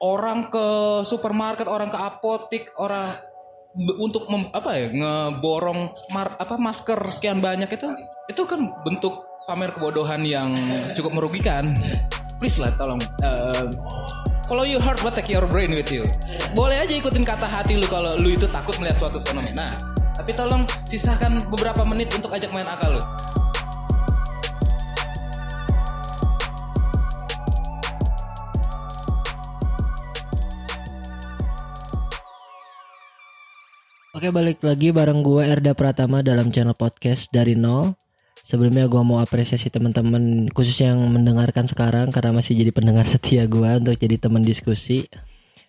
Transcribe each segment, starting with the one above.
orang ke supermarket, orang ke apotik, orang untuk mem- apa ya ngeborong mar- apa masker sekian banyak itu itu kan bentuk pamer kebodohan yang cukup merugikan. Please lah tolong eh, follow your heart but take your brain with you. Boleh aja ikutin kata hati lu kalau lu itu takut melihat suatu fenomena. Tapi tolong sisakan beberapa menit untuk ajak main akal lu. Oke balik lagi bareng gue Erda Pratama dalam channel podcast dari nol. Sebelumnya gue mau apresiasi teman-teman khusus yang mendengarkan sekarang karena masih jadi pendengar setia gue untuk jadi teman diskusi.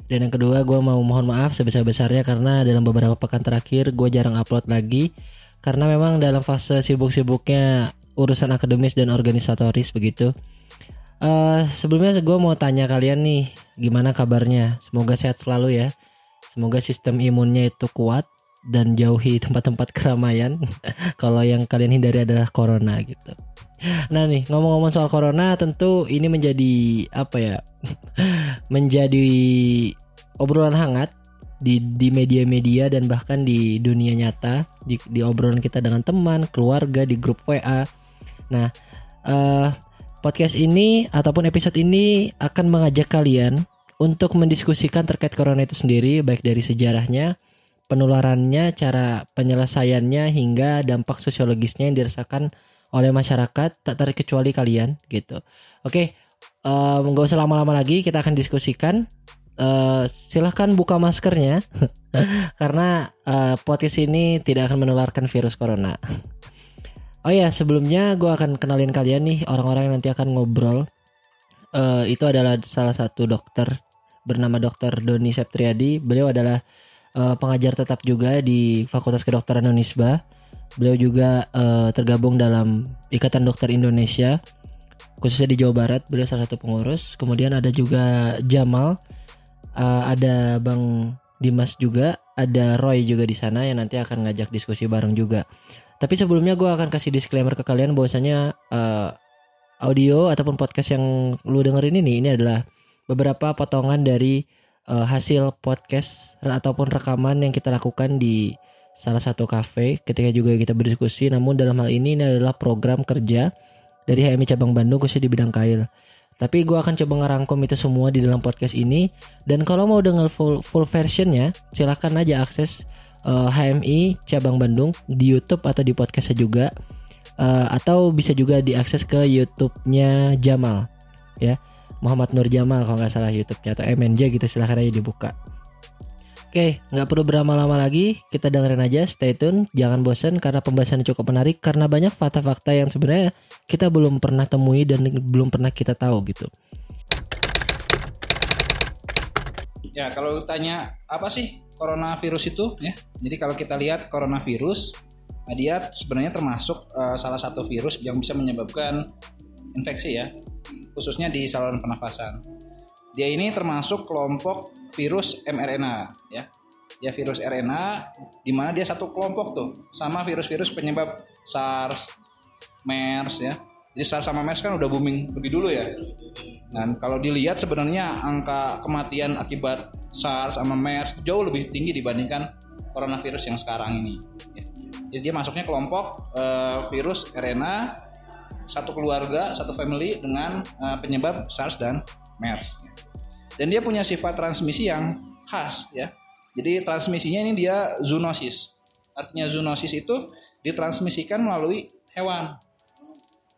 Dan yang kedua gue mau mohon maaf sebesar-besarnya karena dalam beberapa pekan terakhir gue jarang upload lagi. Karena memang dalam fase sibuk-sibuknya urusan akademis dan organisatoris begitu. Eh, Sebelumnya gue mau tanya kalian nih gimana kabarnya? Semoga sehat selalu ya. Semoga sistem imunnya itu kuat dan jauhi tempat-tempat keramaian. Kalau yang kalian hindari adalah corona gitu. Nah nih ngomong-ngomong soal corona, tentu ini menjadi apa ya? menjadi obrolan hangat di di media-media dan bahkan di dunia nyata, di, di obrolan kita dengan teman, keluarga, di grup WA. Nah, eh podcast ini ataupun episode ini akan mengajak kalian untuk mendiskusikan terkait corona itu sendiri baik dari sejarahnya, penularannya, cara penyelesaiannya hingga dampak sosiologisnya yang dirasakan oleh masyarakat tak terkecuali kalian gitu. Oke, nggak usah lama-lama lagi kita akan diskusikan. Eh, silahkan buka maskernya karena eh, podcast ini tidak akan menularkan virus corona. Oh ya sebelumnya gue akan kenalin kalian nih orang-orang yang nanti akan ngobrol. Eh, itu adalah salah satu dokter bernama Dr. Doni Septriadi. Beliau adalah eh, pengajar tetap juga di Fakultas Kedokteran Unisba. Beliau juga eh, tergabung dalam Ikatan Dokter Indonesia khususnya di Jawa Barat. Beliau salah satu pengurus. Kemudian ada juga Jamal, eh, ada Bang Dimas juga, ada Roy juga di sana yang nanti akan ngajak diskusi bareng juga. Tapi sebelumnya gue akan kasih disclaimer ke kalian bahwasanya eh, audio ataupun podcast yang lu dengerin ini ini adalah beberapa potongan dari eh, hasil podcast ataupun rekaman yang kita lakukan di salah satu kafe ketika juga kita berdiskusi. Namun dalam hal ini ini adalah program kerja dari HMI cabang Bandung khususnya di bidang kail. Tapi gue akan coba ngerangkum itu semua di dalam podcast ini. Dan kalau mau dengar full full versionnya silahkan aja akses eh, HMI cabang Bandung di YouTube atau di podcastnya juga. Eh, atau bisa juga diakses ke YouTube-nya Jamal ya Muhammad Nur Jamal kalau nggak salah YouTube-nya atau MNJ gitu silahkan aja dibuka. Oke, nggak perlu berlama-lama lagi, kita dengerin aja, stay tune, jangan bosen karena pembahasannya cukup menarik karena banyak fakta-fakta yang sebenarnya kita belum pernah temui dan belum pernah kita tahu gitu. Ya, kalau tanya apa sih coronavirus itu ya? Jadi kalau kita lihat coronavirus, nah dia sebenarnya termasuk eh, salah satu virus yang bisa menyebabkan infeksi ya, khususnya di saluran pernafasan. Dia ini termasuk kelompok virus mRNA ya. Ya virus RNA di mana dia satu kelompok tuh sama virus-virus penyebab SARS, MERS ya. Jadi SARS sama MERS kan udah booming lebih dulu ya. Dan kalau dilihat sebenarnya angka kematian akibat SARS sama MERS jauh lebih tinggi dibandingkan coronavirus yang sekarang ini. Ya. Jadi dia masuknya kelompok eh, virus RNA satu keluarga, satu family dengan eh, penyebab SARS dan MERS. Dan dia punya sifat transmisi yang khas ya. Jadi transmisinya ini dia zoonosis. Artinya zoonosis itu ditransmisikan melalui hewan.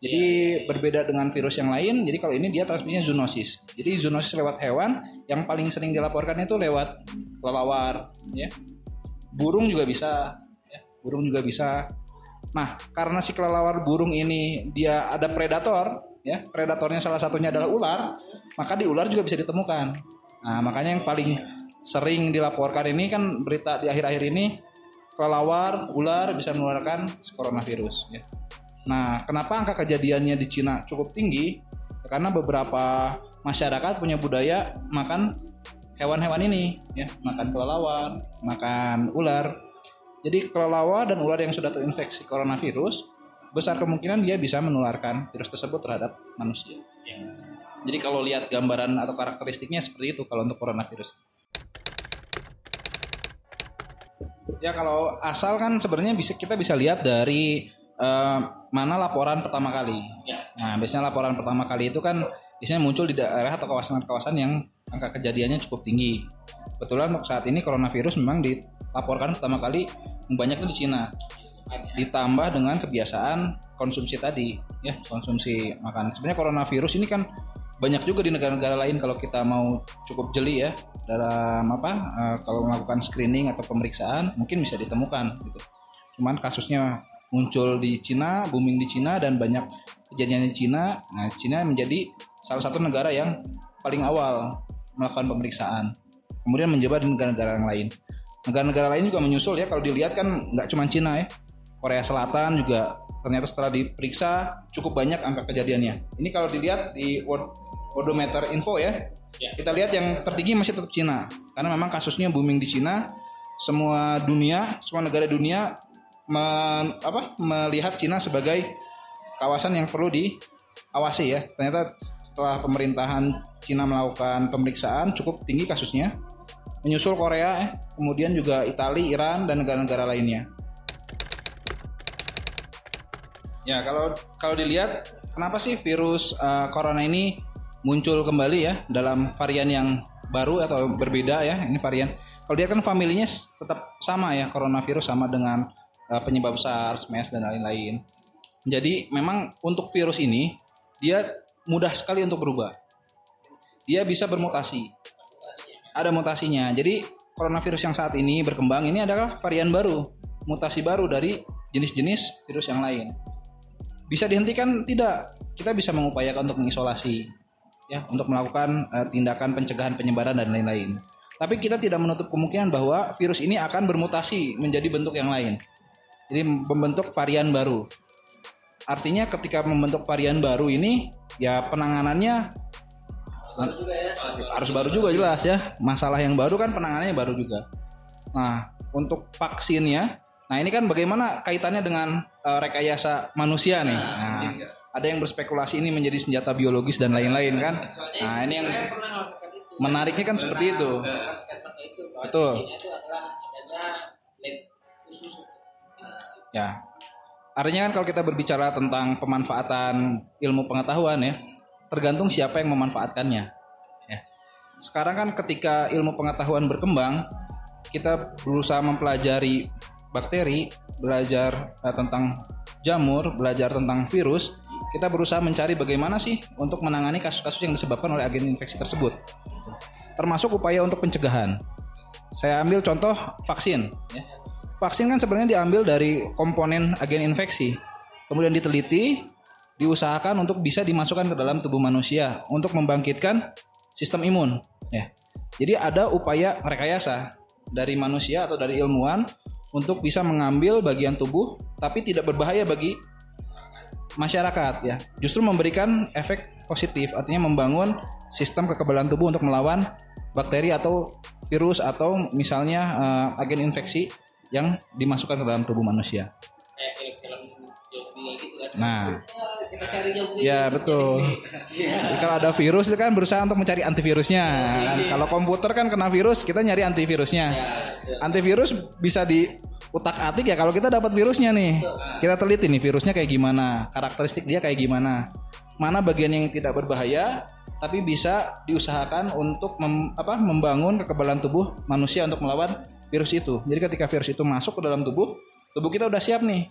Jadi berbeda dengan virus yang lain. Jadi kalau ini dia transmisinya zoonosis. Jadi zoonosis lewat hewan yang paling sering dilaporkan itu lewat kelelawar, ya. Burung juga bisa, ya. Burung juga bisa. Nah, karena si kelelawar burung ini dia ada predator, ya. Predatornya salah satunya adalah ular, maka di ular juga bisa ditemukan. Nah, makanya yang paling sering dilaporkan ini kan berita di akhir-akhir ini kelelawar, ular bisa menularkan coronavirus, ya. Nah, kenapa angka kejadiannya di Cina cukup tinggi? Karena beberapa masyarakat punya budaya makan hewan-hewan ini, ya, makan kelelawar, makan ular. Jadi kelelawar dan ular yang sudah terinfeksi coronavirus besar kemungkinan dia bisa menularkan virus tersebut terhadap manusia. Jadi kalau lihat gambaran atau karakteristiknya seperti itu kalau untuk coronavirus. Ya kalau asal kan sebenarnya bisa kita bisa lihat dari eh, mana laporan pertama kali. Nah biasanya laporan pertama kali itu kan biasanya muncul di daerah atau kawasan-kawasan yang angka kejadiannya cukup tinggi. Kebetulan untuk saat ini coronavirus memang dilaporkan pertama kali banyak itu di Cina. Ditambah dengan kebiasaan konsumsi tadi, ya konsumsi makan. Sebenarnya coronavirus ini kan banyak juga di negara-negara lain kalau kita mau cukup jeli ya dalam apa eh, kalau melakukan screening atau pemeriksaan mungkin bisa ditemukan gitu. Cuman kasusnya muncul di Cina, booming di Cina dan banyak kejadian di Cina. Nah, Cina menjadi salah satu negara yang paling awal melakukan pemeriksaan. Kemudian menjabat di negara-negara yang lain. Negara-negara lain juga menyusul ya kalau dilihat kan nggak cuma Cina ya. Korea Selatan juga ternyata setelah diperiksa cukup banyak angka kejadiannya. Ini kalau dilihat di World Worldometer Info ya, kita lihat yang tertinggi masih tetap Cina karena memang kasusnya booming di Cina. Semua dunia, semua negara dunia men- apa, melihat Cina sebagai kawasan yang perlu diawasi ya. Ternyata setelah pemerintahan Cina melakukan pemeriksaan cukup tinggi kasusnya, menyusul Korea, eh, kemudian juga Italia, Iran dan negara-negara lainnya. Ya kalau kalau dilihat kenapa sih virus uh, corona ini muncul kembali ya dalam varian yang baru atau berbeda ya ini varian. Kalau dia kan familinya tetap sama ya coronavirus sama dengan uh, penyebab SARS, MERS dan lain-lain. Jadi memang untuk virus ini dia mudah sekali untuk berubah. Dia bisa bermutasi. Ada mutasinya. Jadi coronavirus yang saat ini berkembang ini adalah varian baru, mutasi baru dari jenis-jenis virus yang lain. Bisa dihentikan? Tidak. Kita bisa mengupayakan untuk mengisolasi ya untuk melakukan eh, tindakan pencegahan penyebaran dan lain-lain. Tapi kita tidak menutup kemungkinan bahwa virus ini akan bermutasi menjadi bentuk yang lain. Jadi membentuk varian baru. Artinya ketika membentuk varian baru ini ya penanganannya harus baru juga jelas ya. Masalah yang baru kan penanganannya baru juga. Nah untuk vaksinnya nah ini kan bagaimana kaitannya dengan eh, rekayasa manusia nih? Nah ada yang berspekulasi ini menjadi senjata biologis dan lain-lain kan? Nah ini yang menariknya kan seperti itu. Betul. ya. Artinya kan kalau kita berbicara tentang pemanfaatan ilmu pengetahuan ya tergantung siapa yang memanfaatkannya ya sekarang kan ketika ilmu pengetahuan berkembang kita berusaha mempelajari bakteri belajar eh, tentang jamur belajar tentang virus kita berusaha mencari bagaimana sih untuk menangani kasus-kasus yang disebabkan oleh agen infeksi tersebut termasuk upaya untuk pencegahan saya ambil contoh vaksin. ya. Vaksin kan sebenarnya diambil dari komponen agen infeksi, kemudian diteliti, diusahakan untuk bisa dimasukkan ke dalam tubuh manusia untuk membangkitkan sistem imun. Ya. Jadi ada upaya rekayasa dari manusia atau dari ilmuwan untuk bisa mengambil bagian tubuh tapi tidak berbahaya bagi masyarakat ya. Justru memberikan efek positif, artinya membangun sistem kekebalan tubuh untuk melawan bakteri atau virus atau misalnya eh, agen infeksi yang dimasukkan ke dalam tubuh manusia. Nah, ya betul. Kalau ada virus itu kan berusaha untuk mencari antivirusnya. Kan Kalau komputer kan kena virus, kita nyari antivirusnya. Antivirus bisa di utak atik ya kalau kita dapat virusnya nih. Kita teliti nih virusnya kayak gimana, karakteristik dia kayak gimana. Mana bagian yang tidak berbahaya tapi bisa diusahakan untuk mem- apa, membangun kekebalan tubuh manusia untuk melawan virus itu. Jadi ketika virus itu masuk ke dalam tubuh, tubuh kita udah siap nih.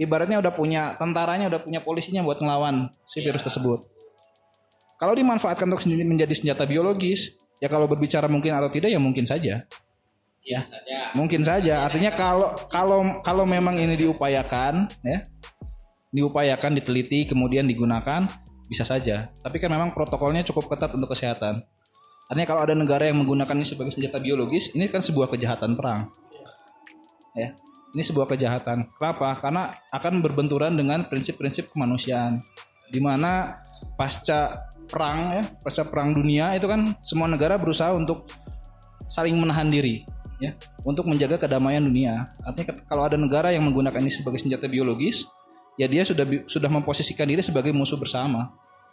Ibaratnya udah punya tentaranya, udah punya polisinya buat ngelawan si virus tersebut. Kalau dimanfaatkan untuk menjadi senjata biologis, ya kalau berbicara mungkin atau tidak ya mungkin saja. Ya, mungkin saja. Artinya kalau kalau kalau memang ini diupayakan, ya, diupayakan, diteliti, kemudian digunakan, bisa saja. Tapi kan memang protokolnya cukup ketat untuk kesehatan. Artinya kalau ada negara yang menggunakan ini sebagai senjata biologis, ini kan sebuah kejahatan perang. Ya, ini sebuah kejahatan. Kenapa? Karena akan berbenturan dengan prinsip-prinsip kemanusiaan. Di mana pasca perang ya, pasca perang dunia itu kan semua negara berusaha untuk saling menahan diri ya untuk menjaga kedamaian dunia. Artinya kalau ada negara yang menggunakan ini sebagai senjata biologis, ya dia sudah sudah memposisikan diri sebagai musuh bersama.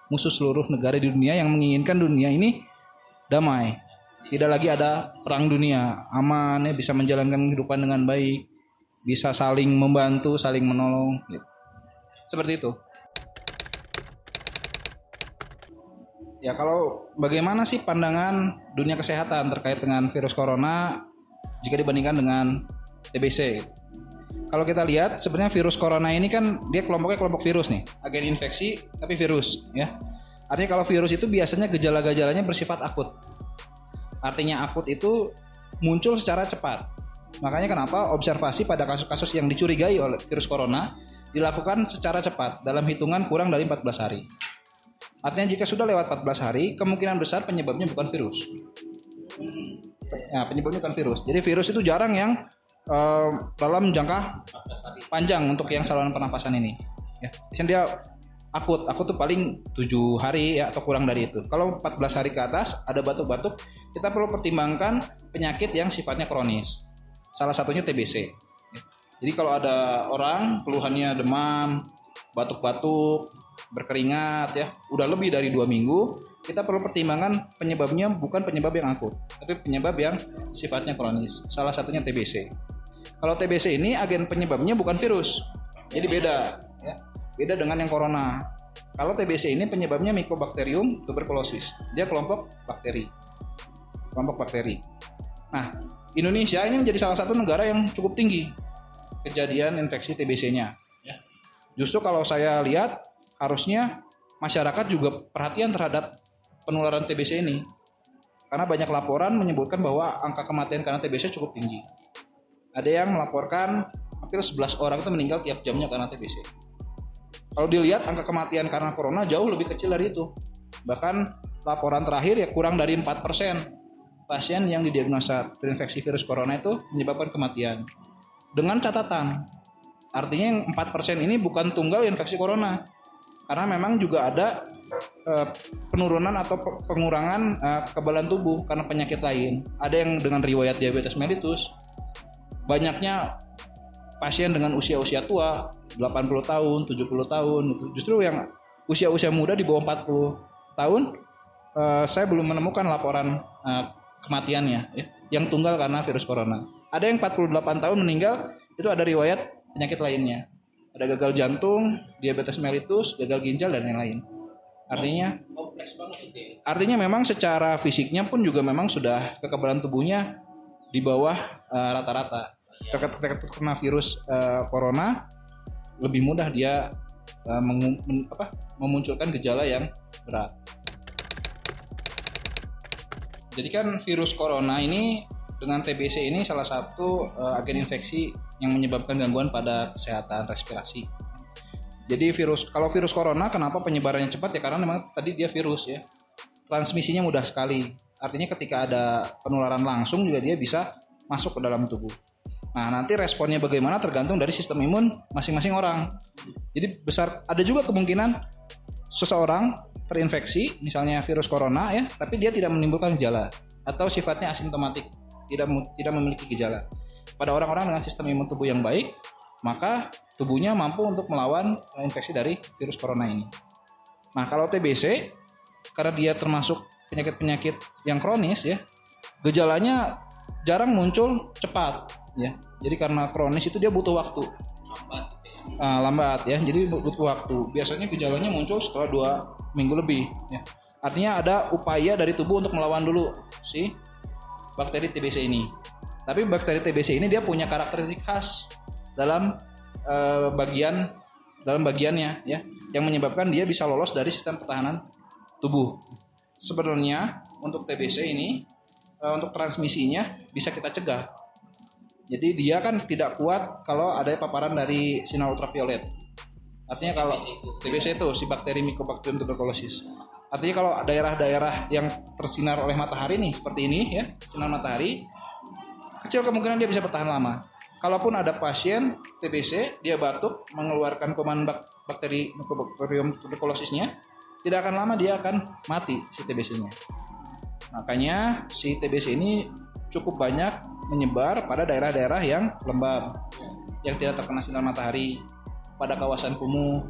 musuh seluruh negara di dunia yang menginginkan dunia ini damai. Tidak lagi ada perang dunia, aman ya bisa menjalankan kehidupan dengan baik, bisa saling membantu, saling menolong. gitu. Seperti itu. Ya kalau bagaimana sih pandangan dunia kesehatan terkait dengan virus corona jika dibandingkan dengan TBC? Kalau kita lihat sebenarnya virus corona ini kan dia kelompoknya kelompok virus nih, agen infeksi tapi virus ya. Artinya kalau virus itu biasanya gejala-gejalanya bersifat akut. Artinya akut itu muncul secara cepat. Makanya kenapa observasi pada kasus-kasus yang dicurigai oleh virus corona dilakukan secara cepat dalam hitungan kurang dari 14 hari. Artinya jika sudah lewat 14 hari, kemungkinan besar penyebabnya bukan virus. Ya, penyebabnya bukan virus. Jadi virus itu jarang yang eh, dalam jangka panjang untuk yang saluran pernapasan ini. Ya, biasanya dia akut. Akut tuh paling 7 hari ya atau kurang dari itu. Kalau 14 hari ke atas ada batuk-batuk, kita perlu pertimbangkan penyakit yang sifatnya kronis. Salah satunya TBC. Jadi kalau ada orang keluhannya demam, batuk-batuk, berkeringat ya, udah lebih dari dua minggu, kita perlu pertimbangkan penyebabnya bukan penyebab yang akut, tapi penyebab yang sifatnya kronis. Salah satunya TBC. Kalau TBC ini agen penyebabnya bukan virus, jadi beda. Ya. Beda dengan yang corona. Kalau TBC ini penyebabnya Mycobacterium tuberculosis. Dia kelompok bakteri. Kelompok bakteri. Nah, Indonesia ini menjadi salah satu negara yang cukup tinggi kejadian infeksi TBC-nya. Ya. Justru kalau saya lihat harusnya masyarakat juga perhatian terhadap penularan TBC ini. Karena banyak laporan menyebutkan bahwa angka kematian karena TBC cukup tinggi. Ada yang melaporkan hampir 11 orang itu meninggal tiap jamnya karena TBC. Kalau dilihat angka kematian karena corona jauh lebih kecil dari itu. Bahkan laporan terakhir ya kurang dari 4% pasien yang didiagnosa terinfeksi virus corona itu menyebabkan kematian. Dengan catatan, artinya yang 4% ini bukan tunggal infeksi corona. Karena memang juga ada eh, penurunan atau pe- pengurangan eh, kekebalan tubuh karena penyakit lain. Ada yang dengan riwayat diabetes mellitus. Banyaknya pasien dengan usia-usia tua, 80 tahun, 70 tahun gitu. Justru yang usia-usia muda di bawah 40 tahun eh, saya belum menemukan laporan eh, kematiannya ya, yang tunggal karena virus corona. Ada yang 48 tahun meninggal itu ada riwayat penyakit lainnya. Ada gagal jantung, diabetes mellitus, gagal ginjal dan lain-lain. Artinya Kompleks banget itu. ya. artinya memang secara fisiknya pun juga memang sudah kekebalan tubuhnya di bawah eh, rata-rata. Terkait terkait kena virus eh, corona lebih mudah dia eh, mengu- men- apa, memunculkan gejala yang berat. Jadi kan virus corona ini dengan TBC ini salah satu eh, agen infeksi yang menyebabkan gangguan pada kesehatan respirasi. Jadi virus kalau virus corona kenapa penyebarannya cepat ya karena memang tadi dia virus ya. Transmisinya mudah sekali. Artinya ketika ada penularan langsung juga dia bisa masuk ke dalam tubuh. Nah, nanti responnya bagaimana tergantung dari sistem imun masing-masing orang. Jadi besar ada juga kemungkinan seseorang terinfeksi misalnya virus corona ya, tapi dia tidak menimbulkan gejala atau sifatnya asimptomatik, tidak tidak memiliki gejala. Pada orang-orang dengan sistem imun tubuh yang baik, maka tubuhnya mampu untuk melawan eh, infeksi dari virus corona ini. Nah, kalau TBC karena dia termasuk penyakit-penyakit yang kronis ya, gejalanya jarang muncul cepat ya. Jadi karena kronis itu dia butuh waktu. Lambat ya. Ah, lambat ya jadi butuh waktu biasanya gejalanya muncul setelah dua minggu lebih ya. Artinya ada upaya dari tubuh untuk melawan dulu si bakteri TBC ini. Tapi bakteri TBC ini dia punya karakteristik khas dalam eh, bagian dalam bagiannya ya yang menyebabkan dia bisa lolos dari sistem pertahanan tubuh. Sebenarnya untuk TBC ini eh, untuk transmisinya bisa kita cegah. Jadi dia kan tidak kuat kalau ada paparan dari sinar ultraviolet. Artinya kalau TBC itu si bakteri Mycobacterium tuberculosis. Artinya kalau daerah-daerah yang tersinar oleh matahari nih seperti ini ya, sinar matahari kecil kemungkinan dia bisa bertahan lama. Kalaupun ada pasien TBC, dia batuk mengeluarkan kuman bak- bakteri Mycobacterium tuberculosisnya, tidak akan lama dia akan mati si TBC-nya. Makanya si TBC ini cukup banyak menyebar pada daerah-daerah yang lembab, yang tidak terkena sinar matahari, pada kawasan kumuh,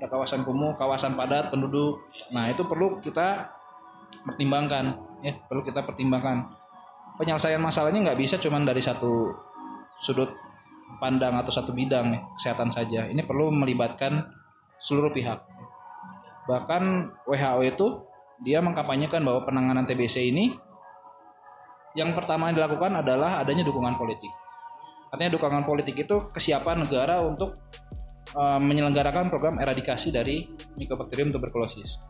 ada kawasan kumuh, kawasan padat penduduk. Nah itu perlu kita pertimbangkan, ya perlu kita pertimbangkan. Penyelesaian masalahnya nggak bisa cuma dari satu sudut pandang atau satu bidang ya, kesehatan saja. Ini perlu melibatkan seluruh pihak. Bahkan WHO itu dia mengkampanyekan bahwa penanganan TBC ini yang pertama yang dilakukan adalah adanya dukungan politik. Artinya dukungan politik itu kesiapan negara untuk uh, menyelenggarakan program eradikasi dari Mycobacterium tuberculosis.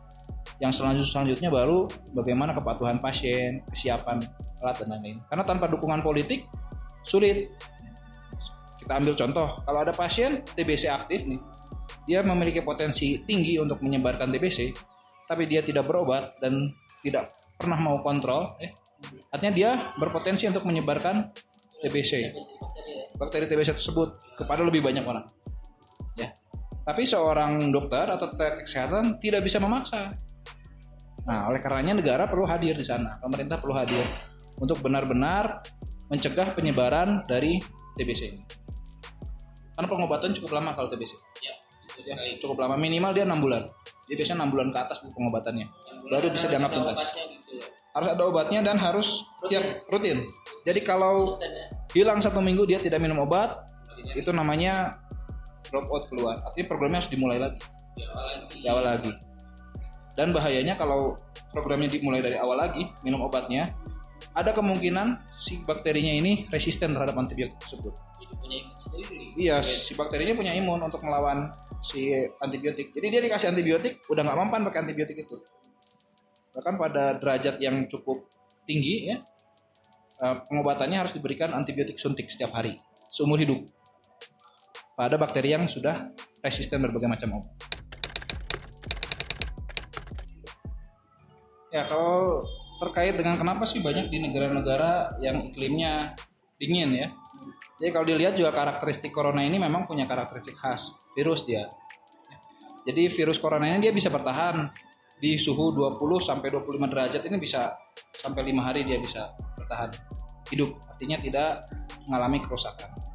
Yang selanjutnya, selanjutnya baru bagaimana kepatuhan pasien, kesiapan alat dan lain-lain. Karena tanpa dukungan politik sulit. Kita ambil contoh, kalau ada pasien TBC aktif nih, dia memiliki potensi tinggi untuk menyebarkan TBC, tapi dia tidak berobat dan tidak pernah mau kontrol, eh, artinya dia berpotensi untuk menyebarkan TBC, bakteri TBC tersebut kepada lebih banyak orang. Ya, tapi seorang dokter atau tenaga kesehatan tidak bisa memaksa. Nah, oleh karenanya negara perlu hadir di sana, pemerintah perlu hadir untuk benar-benar mencegah penyebaran dari TBC ini. Karena pengobatan cukup lama kalau TBC. Ya, Ya, cukup lama minimal dia enam bulan. Dia biasanya enam bulan ke atas di pengobatannya. Baru bisa dianggap tuntas. gitu ya. Harus ada obatnya dan harus tiap rutin. Jadi kalau hilang satu minggu dia tidak minum obat, itu namanya drop out keluar. Artinya programnya harus dimulai lagi. Di awal lagi. Dan bahayanya kalau programnya dimulai dari awal lagi, minum obatnya, ada kemungkinan si bakterinya ini resisten terhadap antibiotik tersebut. Jadi punya. Iya, si bakterinya punya imun untuk melawan si antibiotik. Jadi dia dikasih antibiotik, udah nggak mempan pakai antibiotik itu. Bahkan pada derajat yang cukup tinggi ya, eh, pengobatannya harus diberikan antibiotik suntik setiap hari seumur hidup. Pada bakteri yang sudah resisten berbagai macam obat. Ya kalau terkait dengan kenapa sih banyak di negara-negara yang iklimnya dingin ya. Jadi kalau dilihat juga karakteristik corona ini memang punya karakteristik khas virus dia. Jadi virus corona ini dia bisa bertahan di suhu 20 sampai 25 derajat ini bisa sampai lima hari dia bisa bertahan hidup. Artinya tidak mengalami kerusakan.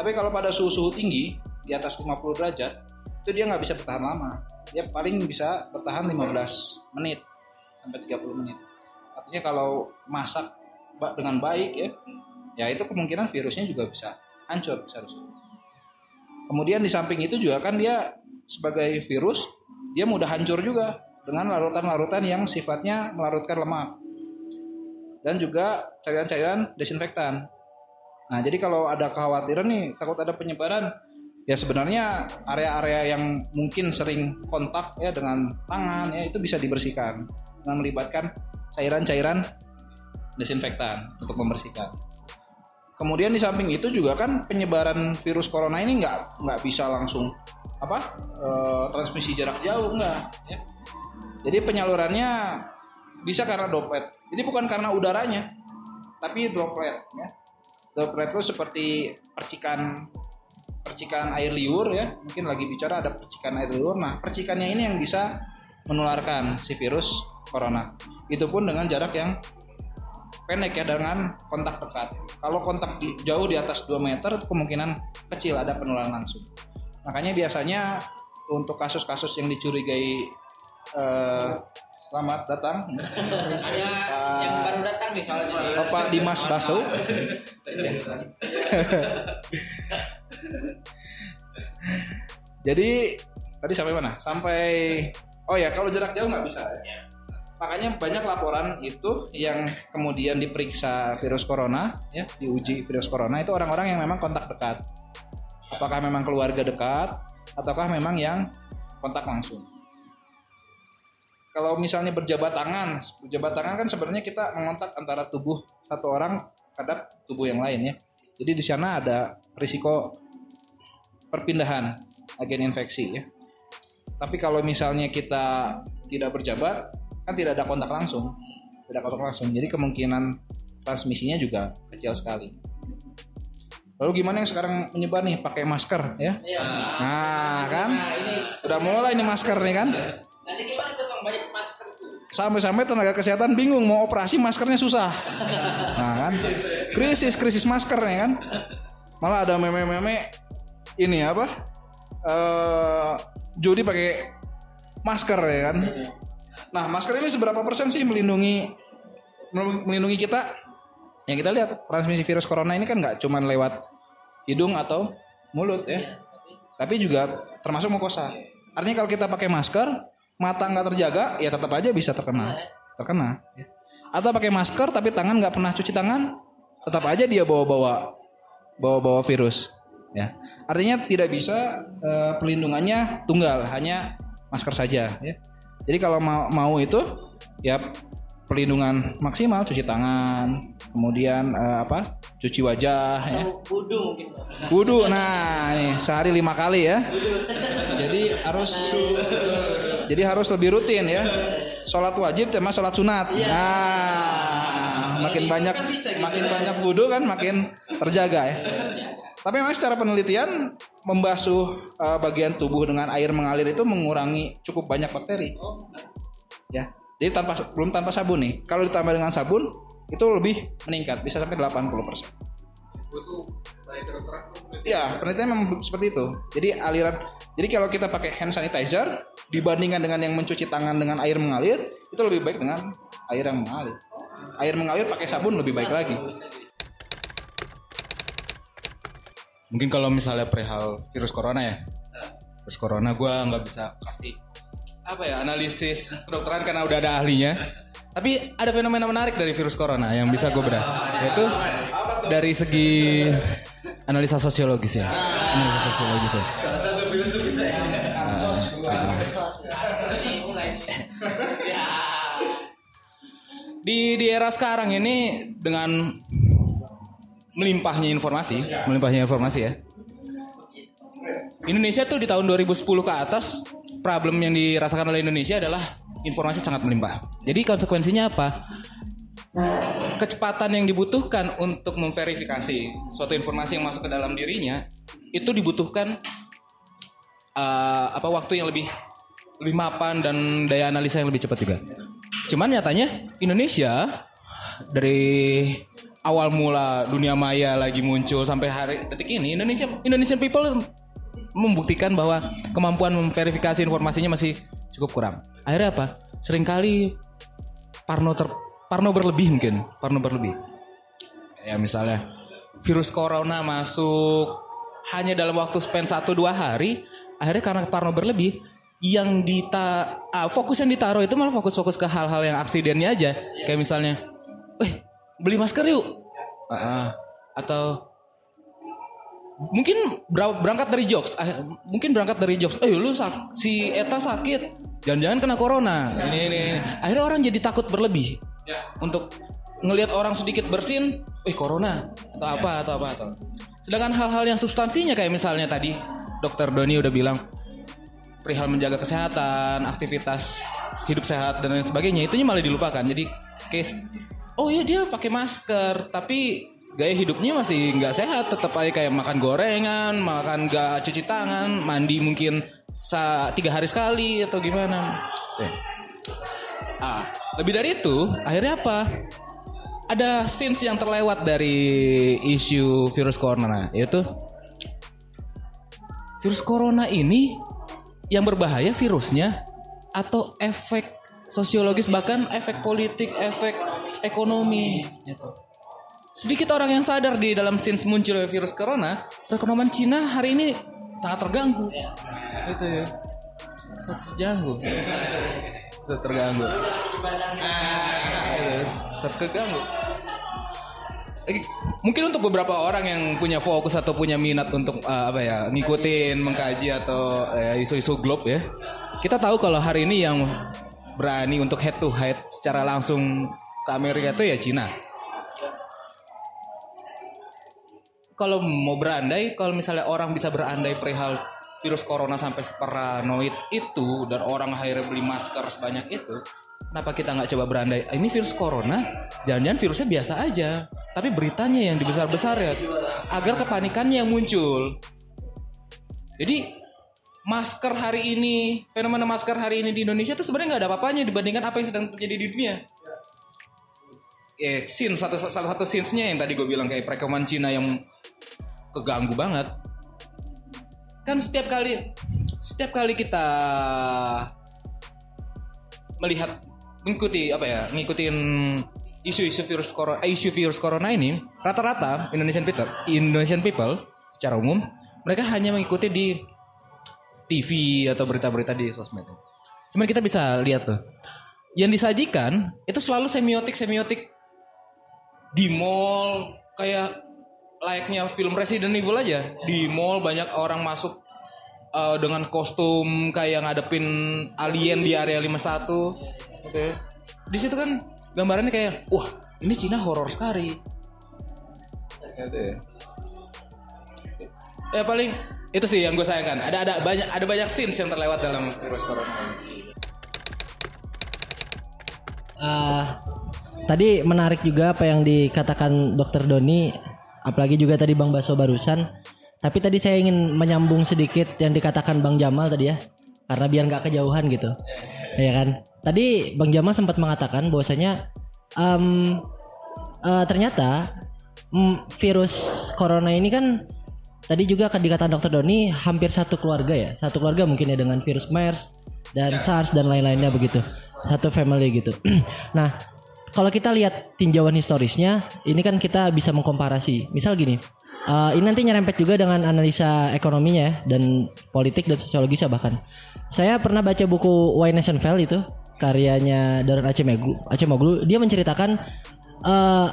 Tapi kalau pada suhu-suhu tinggi di atas 50 derajat itu dia nggak bisa bertahan lama. Dia paling bisa bertahan 15 menit sampai 30 menit. Artinya kalau masak dengan baik ya, ya itu kemungkinan virusnya juga bisa hancur bisa rusak. Kemudian di samping itu juga kan dia sebagai virus dia mudah hancur juga dengan larutan-larutan yang sifatnya melarutkan lemak dan juga cairan-cairan desinfektan. Nah, jadi kalau ada kekhawatiran nih takut ada penyebaran ya sebenarnya area-area yang mungkin sering kontak ya dengan tangan ya itu bisa dibersihkan dengan melibatkan cairan-cairan desinfektan untuk membersihkan. Kemudian di samping itu juga kan penyebaran virus corona ini nggak nggak bisa langsung apa eh, transmisi jarak jauh nggak ya. Jadi penyalurannya bisa karena droplet. Jadi bukan karena udaranya, tapi droplet ya. Droplet itu seperti percikan percikan air liur ya. Mungkin lagi bicara ada percikan air liur. Nah, percikannya ini yang bisa menularkan si virus corona. Itu pun dengan jarak yang pendek ya dengan kontak dekat. Kalau kontak di, jauh di atas 2 meter kemungkinan kecil ada penularan langsung. Makanya biasanya untuk kasus-kasus yang dicurigai eh, selamat datang Ada yang baru datang nih soalnya. Bapak Dimas Baso. Jadi tadi sampai mana? Sampai oh ya kalau jarak jauh nggak bisa. Ya. Makanya banyak laporan itu yang kemudian diperiksa virus corona, ya diuji virus corona itu orang-orang yang memang kontak dekat. Apakah memang keluarga dekat, ataukah memang yang kontak langsung? Kalau misalnya berjabat tangan, berjabat tangan kan sebenarnya kita mengontak antara tubuh satu orang terhadap tubuh yang lain ya. Jadi di sana ada risiko perpindahan agen infeksi ya. Tapi kalau misalnya kita tidak berjabat, kan tidak ada kontak langsung, tidak kontak langsung. Jadi kemungkinan transmisinya juga kecil sekali. Lalu gimana yang sekarang menyebar nih pakai masker ya? Iya. Nah kan, Nah, ini udah mulai nih masker nih kan? Sampai-sampai tenaga kesehatan bingung mau operasi maskernya susah. Nah kan, krisis krisis masker nih kan? Malah ada meme-meme ini apa? Eh judi pakai masker ya kan. Nah, masker ini seberapa persen sih melindungi melindungi kita? Yang kita lihat transmisi virus corona ini kan nggak cuma lewat hidung atau mulut ya, tapi juga termasuk mukosa. Artinya kalau kita pakai masker, mata nggak terjaga, ya tetap aja bisa terkena, terkena. ya. Atau pakai masker tapi tangan nggak pernah cuci tangan, tetap aja dia bawa-bawa bawa-bawa virus. Ya, artinya tidak bisa eh, pelindungannya tunggal, hanya masker saja. Ya. Jadi kalau mau, mau itu ya perlindungan maksimal cuci tangan, kemudian eh, apa cuci wajah, ya. Wudhu mungkin. wudhu. Nah, nih sehari lima kali ya. Jadi harus jadi harus lebih rutin ya. Sholat wajib sama sholat sunat. Nah, makin banyak makin banyak wudhu kan makin terjaga ya. Tapi memang secara penelitian membasuh eh, bagian tubuh dengan air mengalir itu mengurangi cukup banyak bakteri. Ya. Jadi tanpa belum tanpa sabun nih. Kalau ditambah dengan sabun itu lebih meningkat bisa sampai 80%. Iya, penelitian memang seperti itu. Jadi aliran jadi kalau kita pakai hand sanitizer dibandingkan dengan yang mencuci tangan dengan air mengalir, itu lebih baik dengan air yang mengalir. Air mengalir pakai sabun lebih baik lagi. Mungkin kalau misalnya perihal virus corona ya, virus corona gue nggak bisa kasih apa ya analisis kedokteran karena udah ada ahlinya. Tapi ada fenomena menarik dari virus corona yang bisa gue bedah, yaitu dari segi analisa sosiologis ya, analisa sosiologis ya. Di di era sekarang ini dengan melimpahnya informasi, melimpahnya informasi ya. Indonesia tuh di tahun 2010 ke atas problem yang dirasakan oleh Indonesia adalah informasi sangat melimpah. Jadi konsekuensinya apa? Kecepatan yang dibutuhkan untuk memverifikasi suatu informasi yang masuk ke dalam dirinya itu dibutuhkan eh, apa waktu yang lebih lebih mapan dan daya analisa yang lebih cepat juga. Cuman nyatanya Indonesia dari awal mula dunia maya lagi muncul sampai hari detik ini Indonesia Indonesian people membuktikan bahwa kemampuan memverifikasi informasinya masih cukup kurang. Akhirnya apa? Seringkali parno ter parno berlebih mungkin, parno berlebih. Ya misalnya virus corona masuk hanya dalam waktu span 1 2 hari, akhirnya karena parno berlebih yang dita ah, fokus yang ditaruh itu malah fokus-fokus ke hal-hal yang aksidennya aja. Kayak misalnya, "Eh, beli masker yuk." Ah, ah. atau mungkin bera- berangkat dari jokes ah, mungkin berangkat dari jokes eh lu sak- si Eta sakit jangan-jangan kena corona ini, ini, ini. akhirnya orang jadi takut berlebih untuk ngelihat orang sedikit bersin eh corona atau apa atau apa atau sedangkan hal-hal yang substansinya kayak misalnya tadi dokter Doni udah bilang perihal menjaga kesehatan aktivitas hidup sehat dan lain sebagainya itunya malah dilupakan. Jadi case oh iya dia pakai masker tapi gaya hidupnya masih nggak sehat tetap aja kayak makan gorengan makan nggak cuci tangan mandi mungkin sa tiga hari sekali atau gimana. Oke. Ah lebih dari itu akhirnya apa ada scenes yang terlewat dari isu virus corona yaitu virus corona ini yang berbahaya virusnya atau efek sosiologis bahkan efek politik efek ekonomi gitu sedikit orang yang sadar di dalam scene munculnya virus corona, perekonomian Cina hari ini sangat terganggu. Itu ya. Sangat terganggu. Terganggu. Gitu, sangat terganggu. Eh, Mungkin untuk beberapa orang yang punya fokus atau punya minat untuk eh, apa ya ngikutin, mengkaji atau eh, isu-isu globe ya. Kita tahu kalau hari ini yang berani untuk head to head secara langsung ke Amerika itu ya Cina. kalau mau berandai, kalau misalnya orang bisa berandai perihal virus corona sampai separanoid itu dan orang akhirnya beli masker sebanyak itu, kenapa kita nggak coba berandai? "Ah, Ini virus corona, jangan-jangan virusnya biasa aja, tapi beritanya yang dibesar-besar ya, agar kepanikannya yang muncul. Jadi masker hari ini, fenomena masker hari ini di Indonesia itu sebenarnya nggak ada apa-apanya dibandingkan apa yang sedang terjadi di dunia eh scene satu salah satu scenes-nya yang tadi gue bilang kayak perekonomian Cina yang keganggu banget. Kan setiap kali setiap kali kita melihat mengikuti apa ya ngikutin isu-isu virus corona eh, isu virus corona ini rata-rata Indonesian people Indonesian people secara umum mereka hanya mengikuti di TV atau berita-berita di sosmed. Cuman kita bisa lihat tuh yang disajikan itu selalu semiotik semiotik di mall kayak layaknya film Resident Evil aja di mall banyak orang masuk eh, dengan kostum kayak ngadepin alien di area 51 Oke. Di situ kan gambarannya kayak wah, ini Cina horor sekali. Gitu ya. Ya paling itu sih yang gue sayangkan. Ada ada banyak ada banyak scenes yang terlewat dalam virus corona ini. Eh, tadi menarik juga apa yang dikatakan Dokter Doni, apalagi juga tadi Bang Baso barusan. Tapi tadi saya ingin menyambung sedikit yang dikatakan Bang Jamal tadi ya, karena biar nggak kejauhan gitu, ya kan? Tadi Bang Jamal sempat mengatakan bahwasanya em, eh, ternyata mm, virus corona ini kan tadi juga akan dikatakan Dokter Doni hampir satu keluarga ya, satu keluarga mungkin ya dengan virus MERS dan SARS dan lain-lainnya begitu, satu family gitu. nah kalau kita lihat tinjauan historisnya, ini kan kita bisa mengkomparasi. Misal gini, eh, ini nanti nyerempet juga dengan analisa ekonominya ya, dan politik dan sosiologisnya bahkan. Saya pernah baca buku Why Nation Fell itu karyanya Darren Acemoglu. Acemoglu dia menceritakan eh,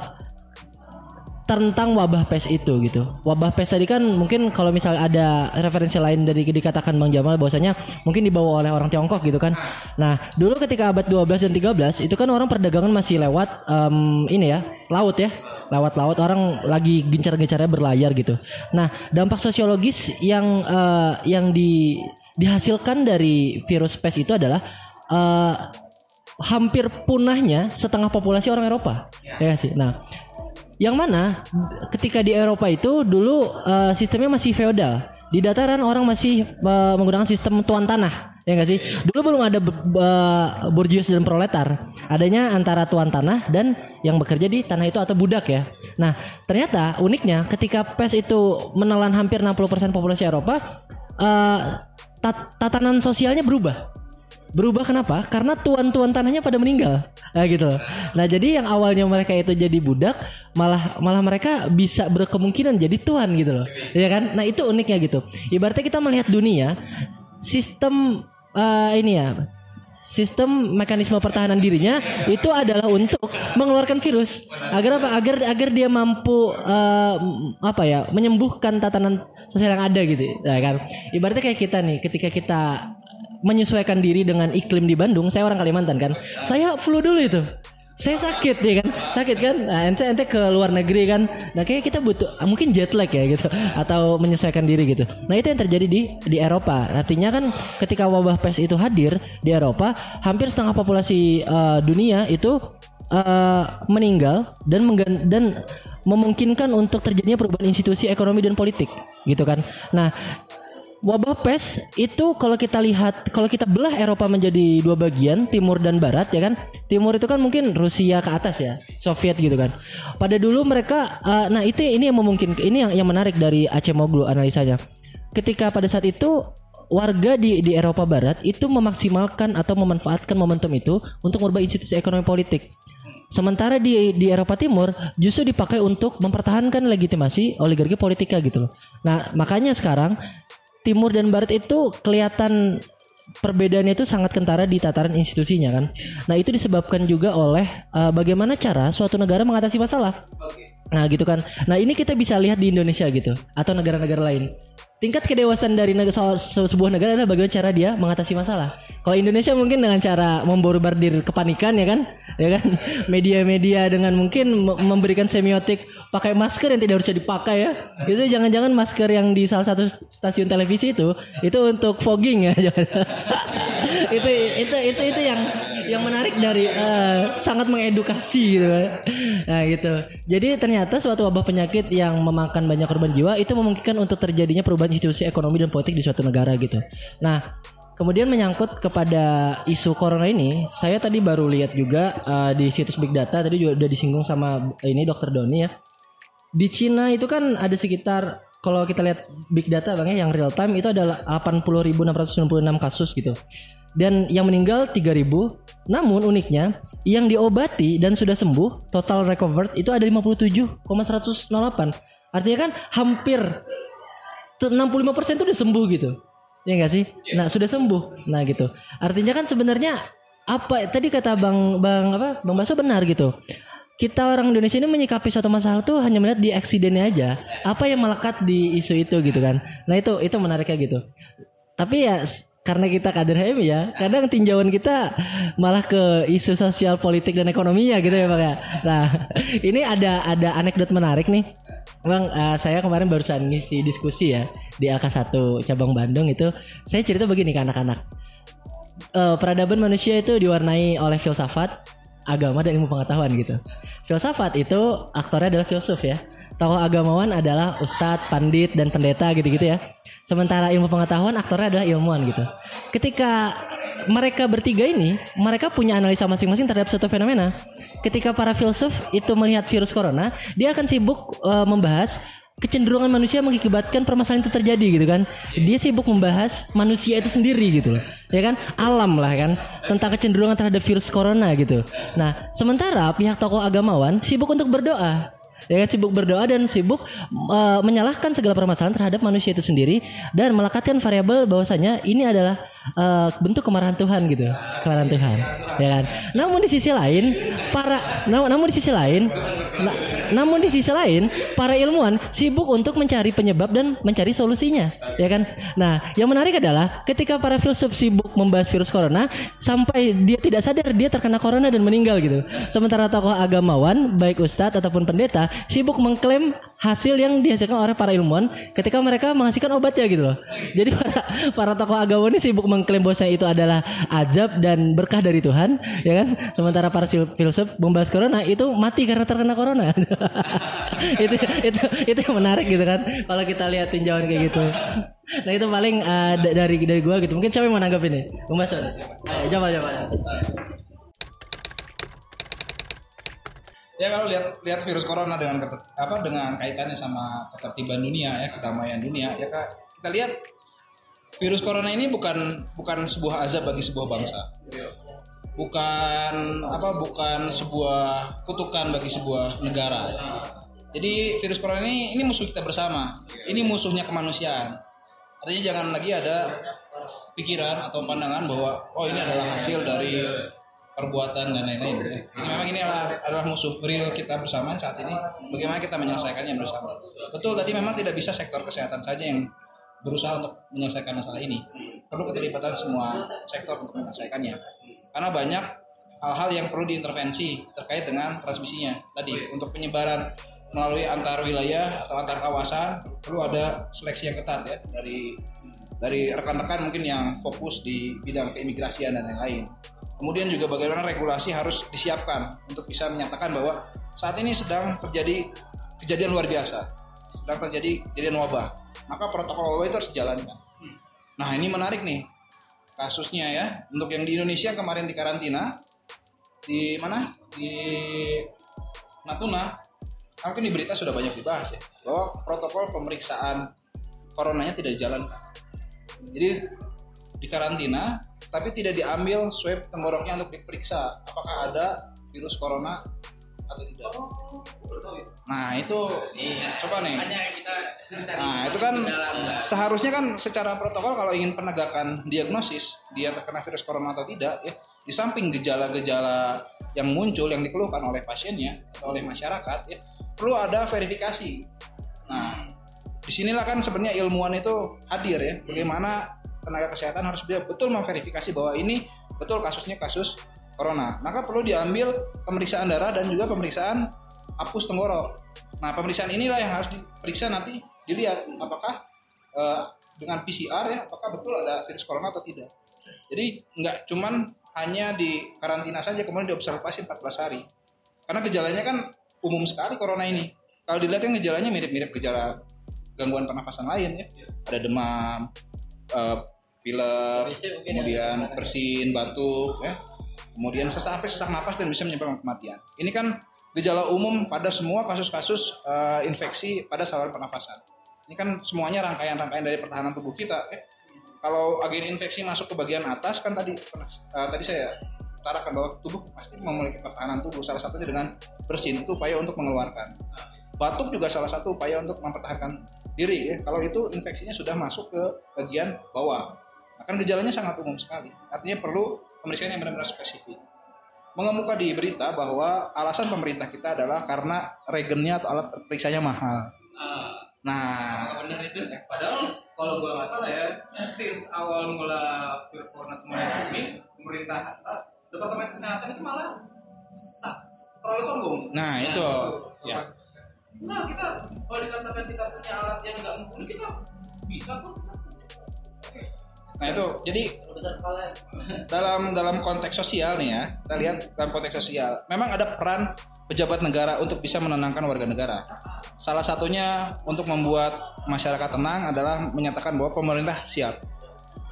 tentang wabah pes itu gitu. Wabah pes tadi kan mungkin kalau misal ada referensi lain dari dikatakan Bang Jamal bahwasanya mungkin dibawa oleh orang Tiongkok gitu kan. Nah, dulu ketika abad 12 dan 13 itu kan orang perdagangan masih lewat em, ini ya, laut ya. Lewat laut orang lagi gencar-gencarnya berlayar gitu. Nah, dampak sosiologis yang eh, yang di dihasilkan dari virus pes itu adalah eh, hampir punahnya setengah populasi orang Eropa. Ya nggak sih. Nah, yang mana ketika di Eropa itu dulu eh, sistemnya masih feodal. Di dataran orang masih eh, menggunakan sistem tuan tanah. Ya nggak sih? Dulu belum ada be- bourgeois dan proletar. Adanya antara tuan tanah dan yang bekerja di tanah itu atau budak ya. Nah, ternyata uniknya ketika PES itu menelan hampir 60% populasi Eropa, eh, tat- tatanan sosialnya berubah. Berubah kenapa? Karena tuan-tuan tanahnya pada meninggal. Nah, gitu. Nah, jadi yang awalnya mereka itu jadi budak, malah malah mereka bisa berkemungkinan jadi tuan gitu loh. Ya kan? Nah, itu uniknya gitu. Ibaratnya kita melihat dunia sistem eh, ini ya sistem mekanisme pertahanan dirinya itu adalah untuk mengeluarkan virus agar apa agar agar dia mampu eh, apa ya menyembuhkan tatanan sosial yang ada gitu ya kan ibaratnya kayak kita nih ketika kita menyesuaikan diri dengan iklim di Bandung saya orang Kalimantan kan? Saya flu dulu itu. Saya sakit ya kan? Sakit kan? Nah, ente ente ke luar negeri kan? Nah kayak kita butuh ah, mungkin jet lag ya gitu. Atau menyesuaikan diri gitu. Nah itu yang terjadi di di Eropa. Artinya kan ketika wabah pes itu hadir di Eropa hampir setengah populasi eh, dunia itu eh, meninggal dan menggan- dan memungkinkan untuk terjadinya perubahan institusi ekonomi dan politik gitu kan? Nah Wabah pes itu kalau kita lihat kalau kita belah Eropa menjadi dua bagian timur dan barat ya kan? Timur itu kan mungkin Rusia ke atas ya Soviet gitu kan. Pada dulu mereka eh, nah itu ini yang memungkinkan ini yang yang menarik dari Acemoglu analisanya. Ketika pada saat itu warga di di Eropa Barat itu memaksimalkan atau memanfaatkan momentum itu untuk merubah institusi ekonomi politik. Sementara di di Eropa Timur justru dipakai untuk mempertahankan legitimasi oligarki politika gitu loh. Nah, makanya sekarang Timur dan Barat itu kelihatan perbedaannya itu sangat kentara di tataran institusinya kan. Nah, itu disebabkan juga oleh eh, bagaimana cara suatu negara mengatasi masalah. Nah, gitu kan. Nah, ini kita bisa lihat di Indonesia gitu atau negara-negara lain. Tingkat kedewasaan dari negara, se- sebuah negara adalah bagaimana cara dia mengatasi masalah. Kalau Indonesia mungkin dengan cara memborbardir kepanikan ya kan, ya kan. Media-media dengan mungkin me- memberikan semiotik pakai masker yang tidak harusnya dipakai ya. Itu jangan-jangan masker yang di salah satu stasiun televisi itu itu untuk fogging ya. itu itu itu itu yang yang menarik dari eh, sangat mengedukasi gitu. Nah gitu. Jadi ternyata suatu wabah penyakit yang memakan banyak korban jiwa itu memungkinkan untuk terjadinya perubahan institusi ekonomi dan politik di suatu negara gitu. Nah Kemudian menyangkut kepada isu corona ini, saya tadi baru lihat juga eh, di situs Big Data tadi juga udah disinggung sama ini Dokter Doni ya. Di Cina itu kan ada sekitar kalau kita lihat big data bang ya yang real time itu adalah 80.696 kasus gitu. Dan yang meninggal 3.000. Namun uniknya yang diobati dan sudah sembuh total recovered itu ada 57,108. Artinya kan hampir tuh 65% itu udah sembuh gitu. Ya enggak sih? Nah, sudah sembuh. Nah, gitu. Artinya kan sebenarnya apa tadi kata Bang Bang apa? Bang Baso benar gitu. Kita orang Indonesia ini menyikapi suatu masalah tuh hanya melihat di eksidennya aja. Apa yang melekat di isu itu gitu kan. Nah, itu itu menariknya gitu. Tapi ya karena kita kader HM ya, kadang tinjauan kita malah ke isu sosial politik dan ekonominya gitu ya Bang ya. Nah, ini ada ada anekdot menarik nih. Bang, eh, saya kemarin barusan ngisi diskusi ya di AK1 cabang Bandung itu. Saya cerita begini ke anak-anak. Eh, peradaban manusia itu diwarnai oleh filsafat, agama dan ilmu pengetahuan gitu. Filsafat itu aktornya adalah filsuf ya. Tokoh agamawan adalah ustadz, pandit dan pendeta gitu-gitu ya. Sementara ilmu pengetahuan aktornya adalah ilmuwan gitu. Ketika mereka bertiga ini, mereka punya analisa masing-masing terhadap suatu fenomena. Ketika para filsuf itu melihat virus corona, dia akan sibuk eh, membahas kecenderungan manusia mengakibatkan permasalahan itu terjadi gitu kan. Dia sibuk membahas manusia itu sendiri gitu loh. Ya kan? Alam lah kan tentang kecenderungan terhadap virus corona gitu. Nah, sementara pihak tokoh agamawan sibuk untuk berdoa. Ya kan sibuk berdoa dan sibuk uh, menyalahkan segala permasalahan terhadap manusia itu sendiri dan melekatkan variabel bahwasanya ini adalah uh, bentuk kemarahan Tuhan gitu, kemarahan Tuhan, ya kan. Namun di sisi lain, para nam- namun di sisi lain, na- namun di sisi lain, para ilmuwan sibuk untuk mencari penyebab dan mencari solusinya, ya kan. Nah, yang menarik adalah ketika para filsuf sibuk membahas virus corona sampai dia tidak sadar dia terkena corona dan meninggal gitu. Sementara tokoh agamawan, baik ustadz ataupun pendeta, sibuk mengklaim hasil yang dihasilkan oleh para ilmuwan ketika mereka menghasilkan obatnya gitu loh. Jadi para para tokoh agama ini sibuk mengklaim bahwa itu adalah ajab dan berkah dari Tuhan, ya kan? Sementara para filsuf membahas corona itu mati karena terkena corona. itu itu itu yang menarik gitu kan. Kalau kita lihat tinjauan kayak gitu. Nah itu paling uh, da- dari dari gua gitu. Mungkin siapa yang mau nanggap ini? Ayo, coba coba. Ya kalau lihat lihat virus corona dengan apa dengan kaitannya sama ketertiban dunia ya kedamaian dunia ya kita lihat virus corona ini bukan bukan sebuah azab bagi sebuah bangsa. Bukan apa bukan sebuah kutukan bagi sebuah negara. Jadi virus corona ini ini musuh kita bersama. Ini musuhnya kemanusiaan. Artinya jangan lagi ada pikiran atau pandangan bahwa oh ini adalah hasil dari perbuatan dan lain-lain. Jadi memang ini adalah, adalah musuh real kita bersama saat ini. Bagaimana kita menyelesaikannya bersama. Betul tadi memang tidak bisa sektor kesehatan saja yang berusaha untuk menyelesaikan masalah ini. Perlu keterlibatan semua sektor untuk menyelesaikannya. Karena banyak hal-hal yang perlu diintervensi terkait dengan transmisinya. Tadi untuk penyebaran melalui antar wilayah atau antar kawasan perlu ada seleksi yang ketat ya dari dari rekan-rekan mungkin yang fokus di bidang keimigrasian dan lain-lain. Kemudian juga bagaimana regulasi harus disiapkan untuk bisa menyatakan bahwa saat ini sedang terjadi kejadian luar biasa, sedang terjadi kejadian wabah. Maka protokol wabah itu harus dijalankan. Nah ini menarik nih kasusnya ya. Untuk yang di Indonesia kemarin di karantina di mana di Natuna, mungkin di berita sudah banyak dibahas ya bahwa protokol pemeriksaan coronanya tidak dijalankan. Jadi di karantina tapi tidak diambil swab tenggoroknya untuk diperiksa apakah ada virus corona atau tidak. Nah itu coba nih. Nah itu kan seharusnya kan secara protokol kalau ingin penegakan diagnosis dia terkena virus corona atau tidak ya di samping gejala-gejala yang muncul yang dikeluhkan oleh pasiennya atau oleh masyarakat ya perlu ada verifikasi. Nah di sinilah kan sebenarnya ilmuwan itu hadir ya bagaimana tenaga kesehatan harus dia betul memverifikasi bahwa ini betul kasusnya kasus corona. Maka perlu diambil pemeriksaan darah dan juga pemeriksaan apus tenggorok. Nah pemeriksaan inilah yang harus diperiksa nanti dilihat apakah eh, dengan PCR ya apakah betul ada virus corona atau tidak. Jadi nggak cuman hanya di karantina saja kemudian diobservasi 14 hari. Karena gejalanya kan umum sekali corona ini. Kalau dilihat kan gejalanya mirip-mirip gejala gangguan pernafasan lain ya. Ada demam eh, pilek kemudian bersin batuk ya kemudian sesak sampai sesak napas dan bisa menyebabkan kematian ini kan gejala umum pada semua kasus-kasus eh, infeksi pada saluran pernafasan Ini kan semuanya rangkaian-rangkaian dari pertahanan tubuh kita. Eh, kalau agen infeksi masuk ke bagian atas kan tadi eh, tadi saya utarakan bahwa tubuh pasti memiliki pertahanan tubuh. Salah satunya dengan bersin itu upaya untuk mengeluarkan. Batuk juga salah satu upaya untuk mempertahankan diri ya. Kalau itu infeksinya sudah masuk ke bagian bawah. Akan gejalanya sangat umum sekali. Artinya perlu pemeriksaan yang benar-benar spesifik mengemuka di berita bahwa alasan pemerintah kita adalah karena regennya atau alat periksanya mahal. Nah, benar itu. Padahal kalau gua nggak salah ya, since awal mula virus corona mulai booming, pemerintah eh, departemen kesehatan itu malah terlalu sombong. nah itu ya. Nah kita kalau dikatakan kita punya alat yang nggak mumpuni kita bisa kok. Nah itu jadi dalam dalam konteks sosial nih ya, kita lihat dalam konteks sosial, memang ada peran pejabat negara untuk bisa menenangkan warga negara. Salah satunya untuk membuat masyarakat tenang adalah menyatakan bahwa pemerintah siap.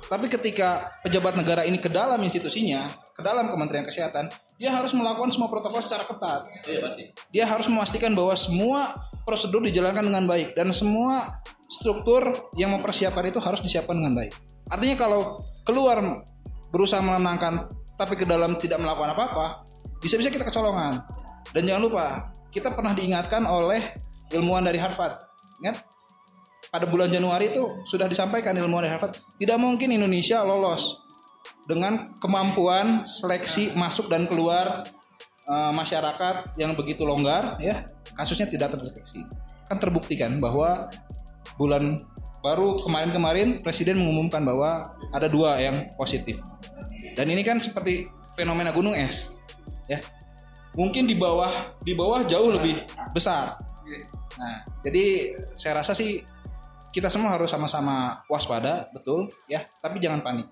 Tapi ketika pejabat negara ini ke dalam institusinya, ke dalam Kementerian Kesehatan, dia harus melakukan semua protokol secara ketat. Iya pasti. Dia harus memastikan bahwa semua prosedur dijalankan dengan baik dan semua struktur yang mempersiapkan itu harus disiapkan dengan baik. Artinya kalau keluar berusaha menenangkan tapi ke dalam tidak melakukan apa-apa, bisa-bisa kita kecolongan. Dan jangan lupa, kita pernah diingatkan oleh ilmuwan dari Harvard. Ingat? Pada bulan Januari itu sudah disampaikan ilmuwan dari Harvard, tidak mungkin Indonesia lolos dengan kemampuan seleksi masuk dan keluar eh, masyarakat yang begitu longgar ya kasusnya tidak terdeteksi kan terbuktikan bahwa bulan baru kemarin-kemarin presiden mengumumkan bahwa ada dua yang positif. Dan ini kan seperti fenomena gunung es ya. Mungkin di bawah di bawah jauh lebih besar. Nah jadi saya rasa sih kita semua harus sama-sama waspada betul ya. Tapi jangan panik.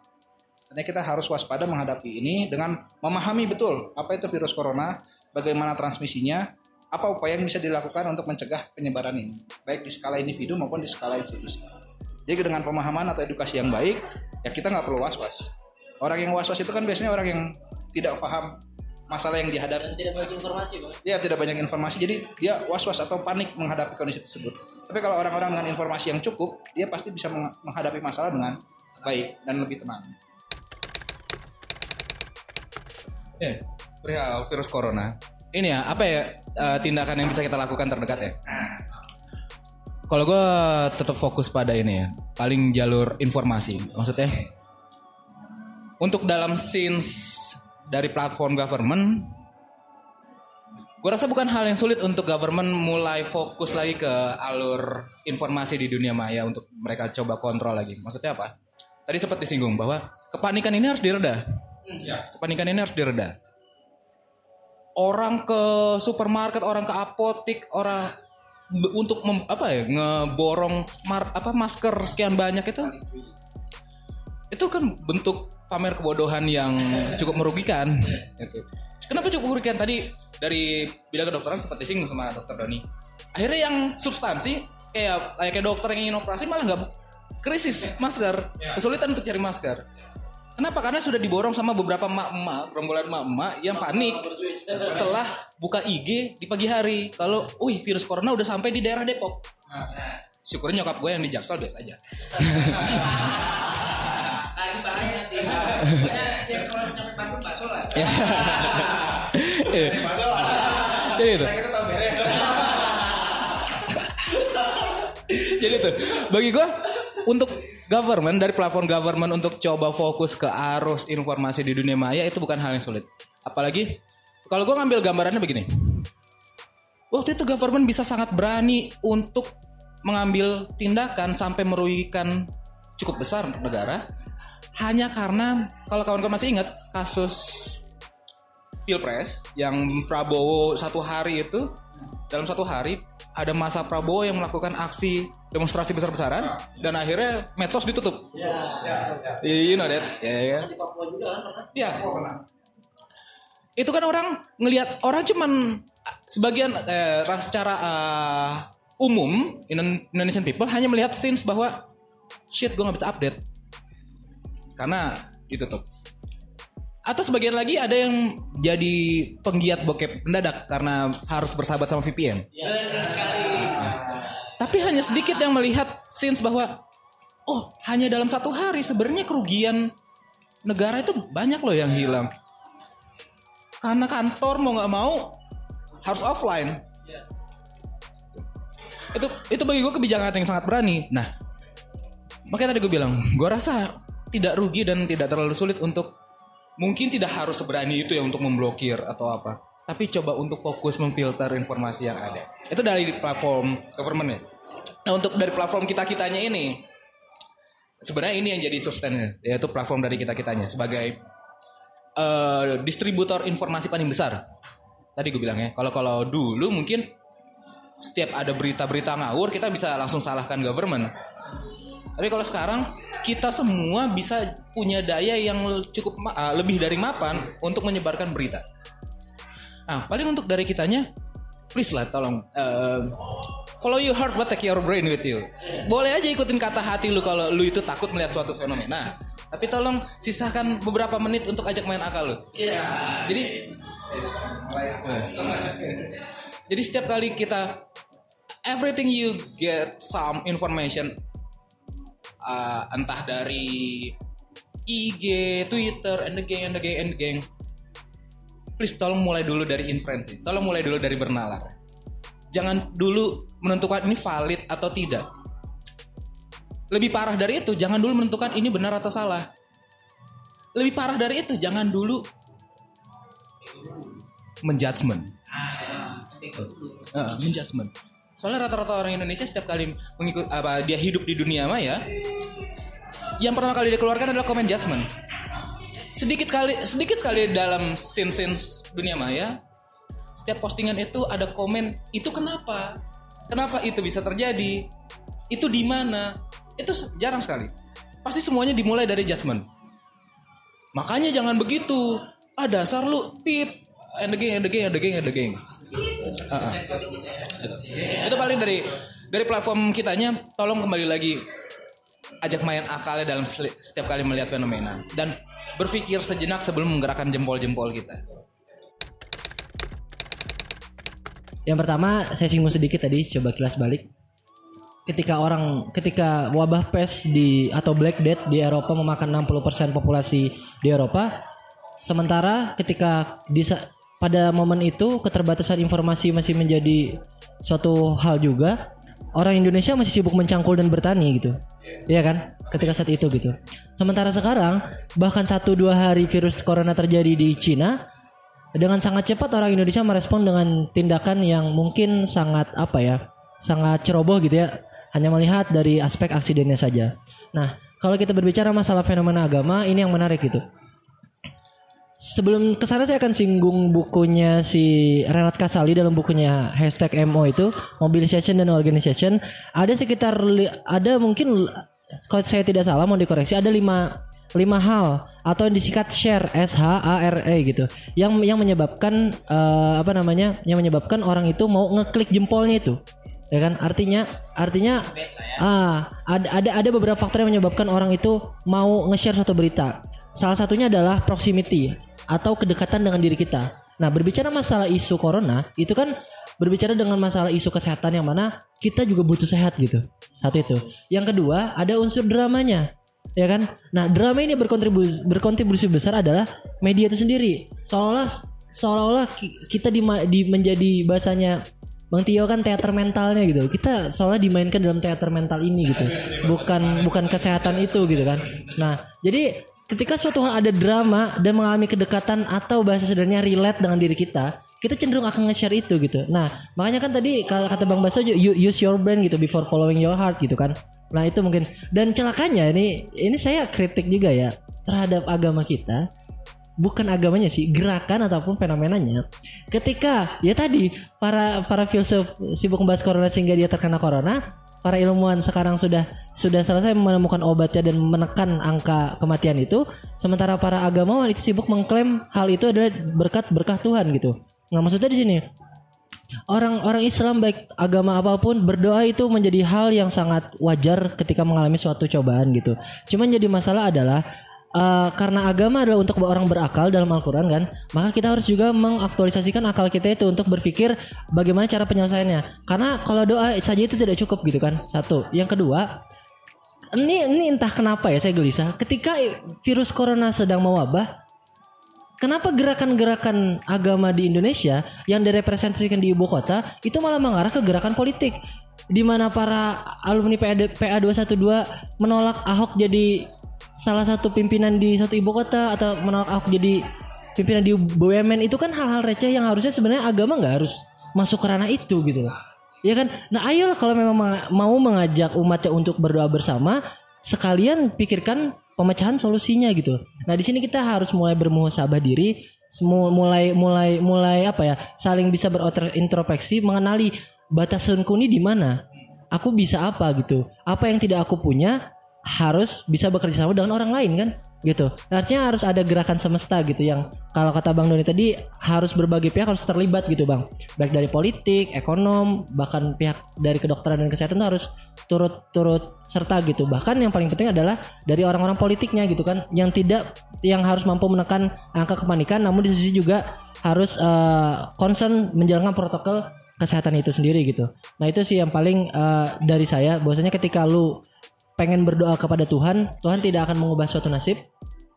Artinya kita harus waspada menghadapi ini dengan memahami betul apa itu virus corona, bagaimana transmisinya, apa upaya yang bisa dilakukan untuk mencegah penyebaran ini, baik di skala individu maupun di skala institusi. Jadi dengan pemahaman atau edukasi yang baik, ya kita nggak perlu was-was. Orang yang was-was itu kan biasanya orang yang tidak paham masalah yang dihadapi. tidak banyak informasi bang Dia tidak banyak informasi, jadi dia was-was atau panik menghadapi kondisi tersebut. Tapi kalau orang-orang dengan informasi yang cukup, dia pasti bisa meng- menghadapi masalah dengan baik dan lebih tenang. Eh, perihal virus corona. Ini ya, apa ya eh, tindakan yang bisa kita lakukan terdekat ya? Kalau gue tetap fokus pada ini ya, paling jalur informasi. Maksudnya, untuk dalam scenes dari platform government, gue rasa bukan hal yang sulit untuk government mulai fokus lagi ke alur informasi di dunia maya untuk mereka coba kontrol lagi. Maksudnya apa? Tadi sempat disinggung bahwa kepanikan ini harus direda. Kepanikan ini harus direda. Orang ke supermarket, orang ke apotik, orang untuk mem- apa ya ngeborong mar- apa masker sekian banyak itu itu kan bentuk pamer kebodohan yang cukup merugikan. Gitu. Kenapa cukup merugikan tadi dari bidang kedokteran seperti singgung sama dokter Doni. Akhirnya yang substansi kayak kayak dokter yang ingin operasi malah nggak krisis masker, kesulitan untuk cari masker. Kenapa? Karena sudah diborong sama beberapa emak-emak, gerombolan emak-emak yang panik setelah buka IG di pagi hari. Kalau, wih virus corona udah sampai di daerah Depok. Syukurnya nyokap gue yang di Jaksel biasa aja. Ya. Jadi itu. Jadi tuh bagi gue untuk government dari platform government untuk coba fokus ke arus informasi di dunia maya itu bukan hal yang sulit. Apalagi kalau gue ngambil gambarannya begini. Waktu itu government bisa sangat berani untuk mengambil tindakan sampai merugikan cukup besar untuk negara hanya karena kalau kawan-kawan masih ingat kasus pilpres yang Prabowo satu hari itu dalam satu hari ada masa Prabowo yang melakukan aksi demonstrasi besar-besaran dan akhirnya medsos ditutup. Ya, You know that? Ya, ya. di Papua juga kan pernah Ya. Itu kan orang ngelihat orang cuman ah, sebagian eh, secara ah, umum Indo- Indonesian people hanya melihat scenes bahwa shit gue nggak bisa update karena ditutup. Atau sebagian lagi ada yang jadi penggiat bokep mendadak karena harus bersahabat sama VPN. ya sekali Tapi hanya sedikit yang melihat since bahwa oh hanya dalam satu hari sebenarnya kerugian negara itu banyak loh yang hilang. Karena kantor mau nggak mau harus offline. Itu itu bagi gue kebijakan yang sangat berani. Nah, makanya tadi gue bilang, gue rasa tidak rugi dan tidak terlalu sulit untuk mungkin tidak harus seberani itu ya untuk memblokir atau apa. Tapi coba untuk fokus memfilter informasi yang ada. Itu dari platform government ya. Nah untuk dari platform kita kitanya ini, sebenarnya ini yang jadi substannya, yaitu platform dari kita kitanya sebagai eh, distributor informasi paling besar. Tadi gue bilang ya, kalau kalau dulu mungkin setiap ada berita-berita ngawur kita bisa langsung salahkan government. Tapi kalau sekarang kita semua bisa punya daya yang cukup ah, lebih dari mapan untuk menyebarkan berita. Nah, paling untuk dari kitanya, please lah tolong eh, follow your heart but take your brain with you. Boleh aja ikutin kata hati lu kalau lu itu takut melihat suatu fenomena. Tapi tolong sisakan beberapa menit untuk ajak main akal lu. Jadi Eh. Jadi setiap kali kita everything you get some information uh, entah dari IG, Twitter, and the gang, and the gang, and the gang. Please tolong mulai dulu dari inferensi. Tolong mulai dulu dari bernalar. Jangan dulu menentukan ini valid atau tidak. Lebih parah dari itu, jangan dulu menentukan ini benar atau salah. Lebih parah dari itu, jangan dulu menjudgment. Uh, menjudgment. Soalnya rata-rata orang Indonesia setiap kali mengikut apa dia hidup di dunia maya, yang pertama kali dia keluarkan adalah komen judgment. Sedikit kali sedikit sekali dalam scene-scene dunia maya, setiap postingan itu ada komen itu kenapa? Kenapa itu bisa terjadi? Itu di mana? Itu jarang sekali. Pasti semuanya dimulai dari judgment. Makanya jangan begitu. Ah dasar lu pip. And the gang, and the and the. Ah, ah. Itu paling dari dari platform kitanya tolong kembali lagi ajak main akalnya dalam setiap kali melihat fenomena dan berpikir sejenak sebelum menggerakkan jempol-jempol kita. Yang pertama saya singgung sedikit tadi coba kilas balik. Ketika orang ketika wabah pes di atau Black Death di Eropa memakan 60% populasi di Eropa, sementara ketika di pada momen itu keterbatasan informasi masih menjadi suatu hal juga, orang Indonesia masih sibuk mencangkul dan bertani gitu. Iya kan? Ketika saat itu gitu. Sementara sekarang bahkan satu dua hari virus corona terjadi di Cina, dengan sangat cepat orang Indonesia merespon dengan tindakan yang mungkin sangat apa ya sangat ceroboh gitu ya hanya melihat dari aspek aksidennya saja nah kalau kita berbicara masalah fenomena agama ini yang menarik gitu sebelum ke sana saya akan singgung bukunya si Renat Kasali dalam bukunya hashtag MO itu mobilization dan organization ada sekitar ada mungkin kalau saya tidak salah mau dikoreksi ada lima lima hal atau yang disingkat share S H A R E gitu yang yang menyebabkan eh, apa namanya yang menyebabkan orang itu mau ngeklik jempolnya itu. Ya kan? Artinya artinya ah ada ada ada beberapa faktor yang menyebabkan orang itu mau nge-share suatu berita. Salah satunya adalah proximity atau kedekatan dengan diri kita nah berbicara masalah isu corona itu kan berbicara dengan masalah isu kesehatan yang mana kita juga butuh sehat gitu satu itu yang kedua ada unsur dramanya ya kan nah drama ini berkontribusi berkontribusi besar adalah media itu sendiri seolah seolah-olah ki- kita di, di menjadi bahasanya Bang Tio kan teater mentalnya gitu. Kita soalnya dimainkan dalam teater mental ini gitu. Bukan bukan kesehatan itu gitu kan. Nah, jadi ketika suatu hal ada drama dan mengalami kedekatan atau bahasa sederhananya relate dengan diri kita, kita cenderung akan nge-share itu gitu. Nah, makanya kan tadi kalau kata Bang Baso you use your brain gitu before following your heart gitu kan. Nah, itu mungkin dan celakanya ini ini saya kritik juga ya terhadap agama kita bukan agamanya sih gerakan ataupun fenomenanya ketika ya tadi para para filsuf sibuk membahas corona sehingga dia terkena corona para ilmuwan sekarang sudah sudah selesai menemukan obatnya dan menekan angka kematian itu sementara para agamawan itu sibuk mengklaim hal itu adalah berkat berkah Tuhan gitu nah maksudnya di sini orang-orang Islam baik agama apa pun berdoa itu menjadi hal yang sangat wajar ketika mengalami suatu cobaan gitu. Cuman jadi masalah adalah eh, karena agama adalah untuk orang berakal dalam Al-Quran kan, maka kita harus juga mengaktualisasikan akal kita itu untuk berpikir bagaimana cara penyelesaiannya. Karena kalau doa saja itu tidak cukup gitu kan. Satu. Yang kedua, ini ini entah kenapa ya saya gelisah. Ketika virus corona sedang mewabah, kenapa gerakan-gerakan agama di Indonesia yang direpresentasikan di ibu kota itu malah mengarah ke gerakan politik di mana para alumni PA, PA 212 menolak Ahok jadi salah satu pimpinan di satu ibu kota atau menolak Ahok jadi pimpinan di BUMN itu kan hal-hal receh yang harusnya sebenarnya agama nggak harus masuk ke ranah itu gitu loh. Ya kan? Nah, ayolah kalau memang mau mengajak umatnya untuk berdoa bersama, sekalian pikirkan pemecahan solusinya gitu. Nah, di sini kita harus mulai bermuhasabah diri, mulai mulai mulai apa ya? saling bisa berintrospeksi, mengenali batasanku ini di mana. Aku bisa apa gitu. Apa yang tidak aku punya harus bisa bekerja sama dengan orang lain kan gitu. Artinya harus ada gerakan semesta gitu yang kalau kata Bang Doni tadi harus berbagai pihak harus terlibat gitu Bang. Baik dari politik, ekonom, bahkan pihak dari kedokteran dan kesehatan tuh harus turut-turut serta gitu. Bahkan yang paling penting adalah dari orang-orang politiknya gitu kan yang tidak yang harus mampu menekan angka kepanikan namun di sisi juga harus eh, concern menjalankan protokol kesehatan itu sendiri gitu. Nah, itu sih yang paling eh, dari saya bahwasanya ketika lu pengen berdoa kepada Tuhan, Tuhan tidak akan mengubah suatu nasib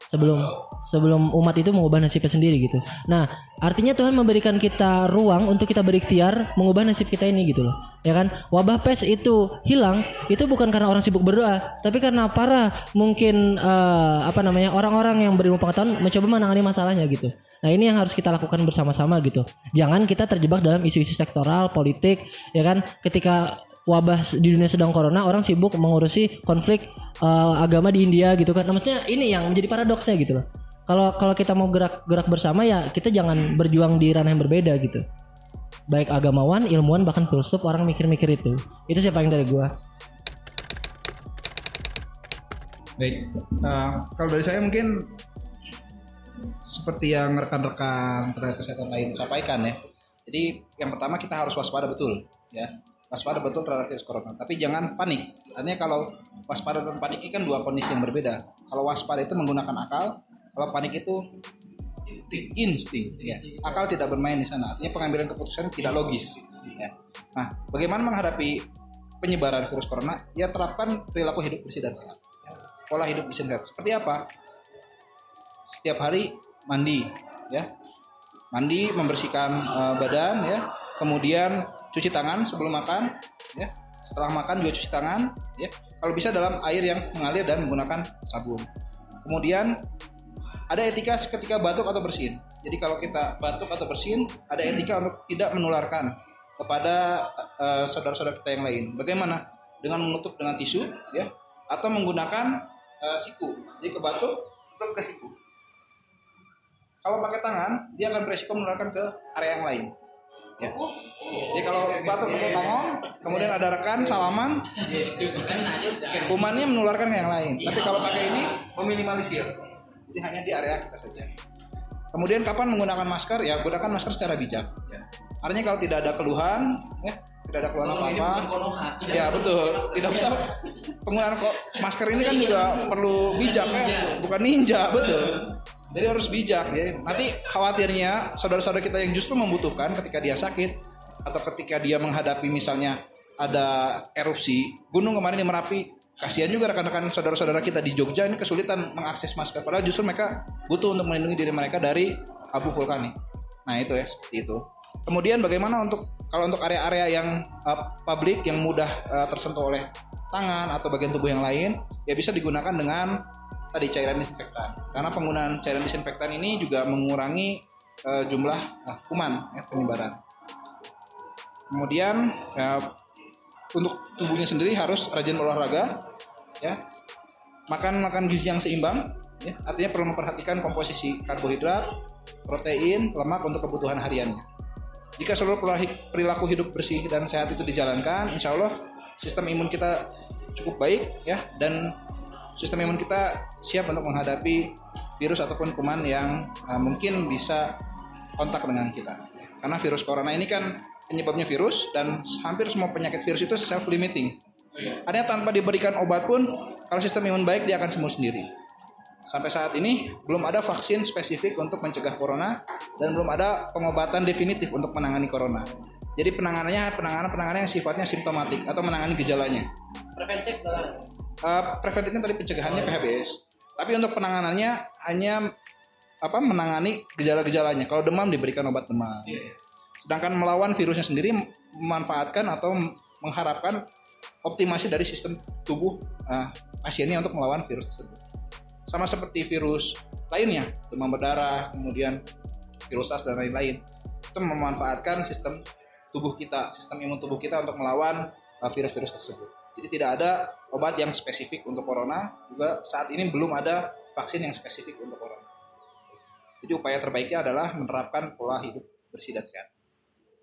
sebelum sebelum umat itu mengubah nasibnya sendiri gitu. Nah, artinya Tuhan memberikan kita ruang untuk kita berikhtiar mengubah nasib kita ini gitu loh. Ya kan? Wabah pes itu hilang itu bukan karena orang sibuk berdoa, tapi karena para mungkin eh, apa namanya orang-orang yang berilmu pengetahuan mencoba menangani masalahnya gitu. Nah, ini yang harus kita lakukan bersama-sama gitu. Jangan kita terjebak dalam isu-isu sektoral, politik, ya kan? Ketika wabah di dunia sedang corona orang sibuk mengurusi konflik eh, agama di India gitu kan. Nah, maksudnya ini yang menjadi paradoksnya gitu loh. Kalau kalau kita mau gerak gerak bersama ya kita jangan berjuang di ranah yang berbeda gitu. Baik agamawan, ilmuwan bahkan filsuf orang mikir-mikir itu. Itu sih paling dari gua. Baik, eh, kalau dari saya mungkin seperti yang rekan-rekan tenaga kesehatan lain sampaikan ya. Jadi yang pertama kita harus waspada betul ya. Waspada betul terhadap virus corona. Tapi jangan panik. Artinya kalau waspada dan panik ini kan dua kondisi yang berbeda. Kalau waspada itu menggunakan akal, kalau panik itu insting, insting ya. Akal tidak bermain di sana. Artinya pengambilan keputusan tidak logis ya. Nah, bagaimana menghadapi penyebaran virus corona? Ya terapkan perilaku hidup bersih dan sehat. ya. Pola hidup bersih dan sehat. Seperti apa? Setiap hari mandi ya. Mandi membersihkan eh, badan ya. Kemudian cuci tangan sebelum makan ya. Setelah makan juga cuci tangan ya. Kalau bisa dalam air yang mengalir dan menggunakan sabun. Kemudian ada etika ketika batuk atau bersin. Jadi kalau kita batuk atau bersin, ada etika untuk tidak menularkan kepada eh, saudara-saudara kita yang lain. Bagaimana? Dengan menutup dengan tisu, ya, atau menggunakan eh, siku. Jadi ke batuk, tutup ke siku. Kalau pakai tangan, dia akan beresiko menularkan ke area yang lain. Ya. Jadi kalau batuk pakai tangan, kemudian ada rekan salaman, kumannya menularkan ke yang lain. Tapi kalau pakai ini meminimalisir. Jadi hanya di area kita saja. Kemudian kapan menggunakan masker? Ya gunakan masker secara bijak. Ya. Artinya kalau tidak ada keluhan, ya tidak ada keluhan apa-apa. Ya betul. Tidak bisa penggunaan kok masker ini kan juga perlu bijak ya, bukan ninja betul. Jadi harus bijak ya. Nanti khawatirnya saudara-saudara kita yang justru membutuhkan ketika dia sakit atau ketika dia menghadapi misalnya ada erupsi gunung kemarin di Merapi kasihan juga rekan-rekan saudara-saudara kita di Jogja ini kesulitan mengakses masker padahal justru mereka butuh untuk melindungi diri mereka dari abu vulkanik. Nah itu ya seperti itu. Kemudian bagaimana untuk kalau untuk area-area yang uh, publik yang mudah uh, tersentuh oleh tangan atau bagian tubuh yang lain ya bisa digunakan dengan tadi cairan disinfektan. Karena penggunaan cairan disinfektan ini juga mengurangi uh, jumlah uh, kuman ya, penyebaran. Kemudian ya, untuk tubuhnya sendiri harus rajin berolahraga ya makan makan gizi yang seimbang ya artinya perlu memperhatikan komposisi karbohidrat protein lemak untuk kebutuhan hariannya jika seluruh perilaku- hidup bersih dan sehat itu dijalankan insya Allah sistem imun kita cukup baik ya dan sistem imun kita siap untuk menghadapi virus ataupun kuman yang uh, mungkin bisa kontak dengan kita karena virus corona ini kan penyebabnya virus dan hampir semua penyakit virus itu self limiting. Artinya tanpa diberikan obat pun kalau sistem imun baik dia akan sembuh sendiri. sampai saat ini belum ada vaksin spesifik untuk mencegah corona dan belum ada pengobatan definitif untuk menangani corona. Jadi penanganannya penanganan penanganan yang sifatnya simptomatik atau menangani gejalanya. Preventif. Uh, preventifnya tadi pencegahannya PHBS. Tapi untuk penanganannya hanya apa menangani gejala-gejalanya. Kalau demam diberikan obat demam. Sedangkan melawan virusnya sendiri memanfaatkan atau mengharapkan optimasi dari sistem tubuh uh, pasiennya untuk melawan virus tersebut. Sama seperti virus lainnya, demam berdarah, kemudian virus SARS dan lain-lain. Itu memanfaatkan sistem tubuh kita, sistem imun tubuh kita untuk melawan uh, virus-virus tersebut. Jadi tidak ada obat yang spesifik untuk corona, juga saat ini belum ada vaksin yang spesifik untuk corona. Jadi upaya terbaiknya adalah menerapkan pola hidup bersih dan sehat.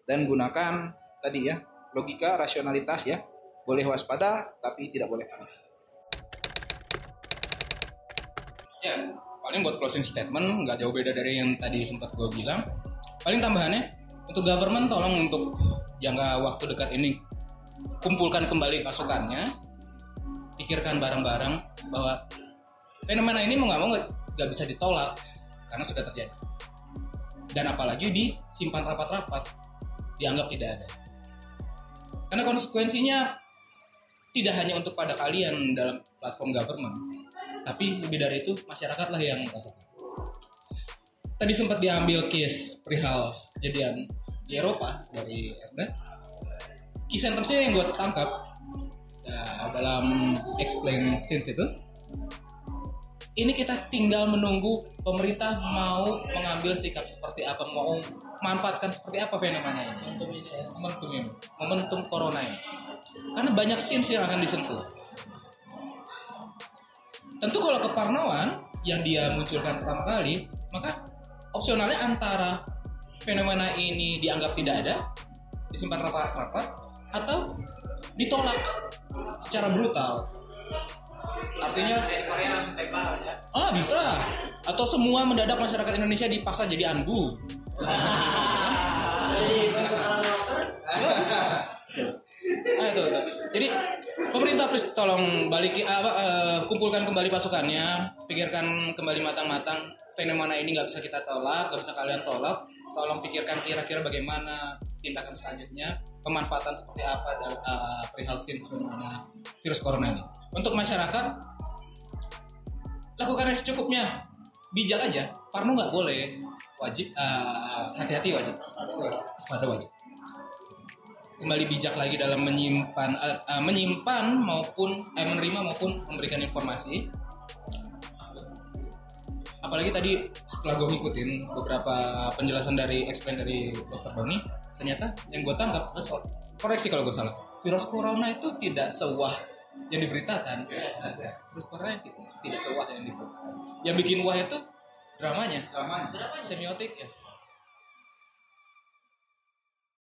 Dan gunakan tadi ya, logika, rasionalitas ya. Boleh waspada tapi tidak boleh panik. Ya, paling buat closing statement nggak jauh beda dari yang tadi sempat gue bilang. Paling tambahannya untuk government tolong untuk jangka waktu dekat ini kumpulkan kembali pasukannya, pikirkan bareng-bareng bahwa fenomena ini mau nggak mau nggak bisa ditolak karena sudah terjadi. Dan apalagi disimpan rapat-rapat, dianggap tidak ada. Karena konsekuensinya tidak hanya untuk pada kalian dalam platform government, tapi lebih dari itu masyarakatlah yang merasakan. Tadi sempat diambil case perihal kejadian di Eropa dari Erda. Key sentence-nya yang gue tangkap ya, dalam explain since itu ini kita tinggal menunggu pemerintah mau mengambil sikap seperti apa, mau manfaatkan seperti apa fenomena ini. Momentum ini, ya. momentum ini, momentum corona ini. Karena banyak scenes yang akan disentuh. Tentu kalau keparnoan yang dia munculkan pertama kali, maka opsionalnya antara fenomena ini dianggap tidak ada, disimpan rapat-rapat, atau ditolak secara brutal Artinya ya. Ah bisa. Atau semua mendadak masyarakat Indonesia dipaksa jadi anbu. Jadi Ah, itu. Jadi pemerintah please tolong balik apa eh, kumpulkan kembali pasukannya, pikirkan kembali matang-matang fenomena ini nggak bisa kita tolak, nggak bisa kalian tolak. Tolong pikirkan kira-kira bagaimana tindakan selanjutnya, pemanfaatan seperti apa dalam uh, perihal SIM fenomena virus corona ini. Untuk masyarakat lakukan yang secukupnya, bijak aja. Parno nggak boleh, wajib eh, hati-hati wajib, waspada wajib. Kembali bijak lagi dalam menyimpan eh, eh, menyimpan maupun eh, menerima maupun memberikan informasi. Apalagi tadi setelah gue ngikutin beberapa penjelasan dari explain dari dokter Doni ternyata yang gue tangkap koreksi kalau gue salah. Virus corona itu tidak sewah yang diberitakan. Virus corona itu tidak sewah yang diberitakan. Yang bikin wah itu dramanya. Aman. semiotik ya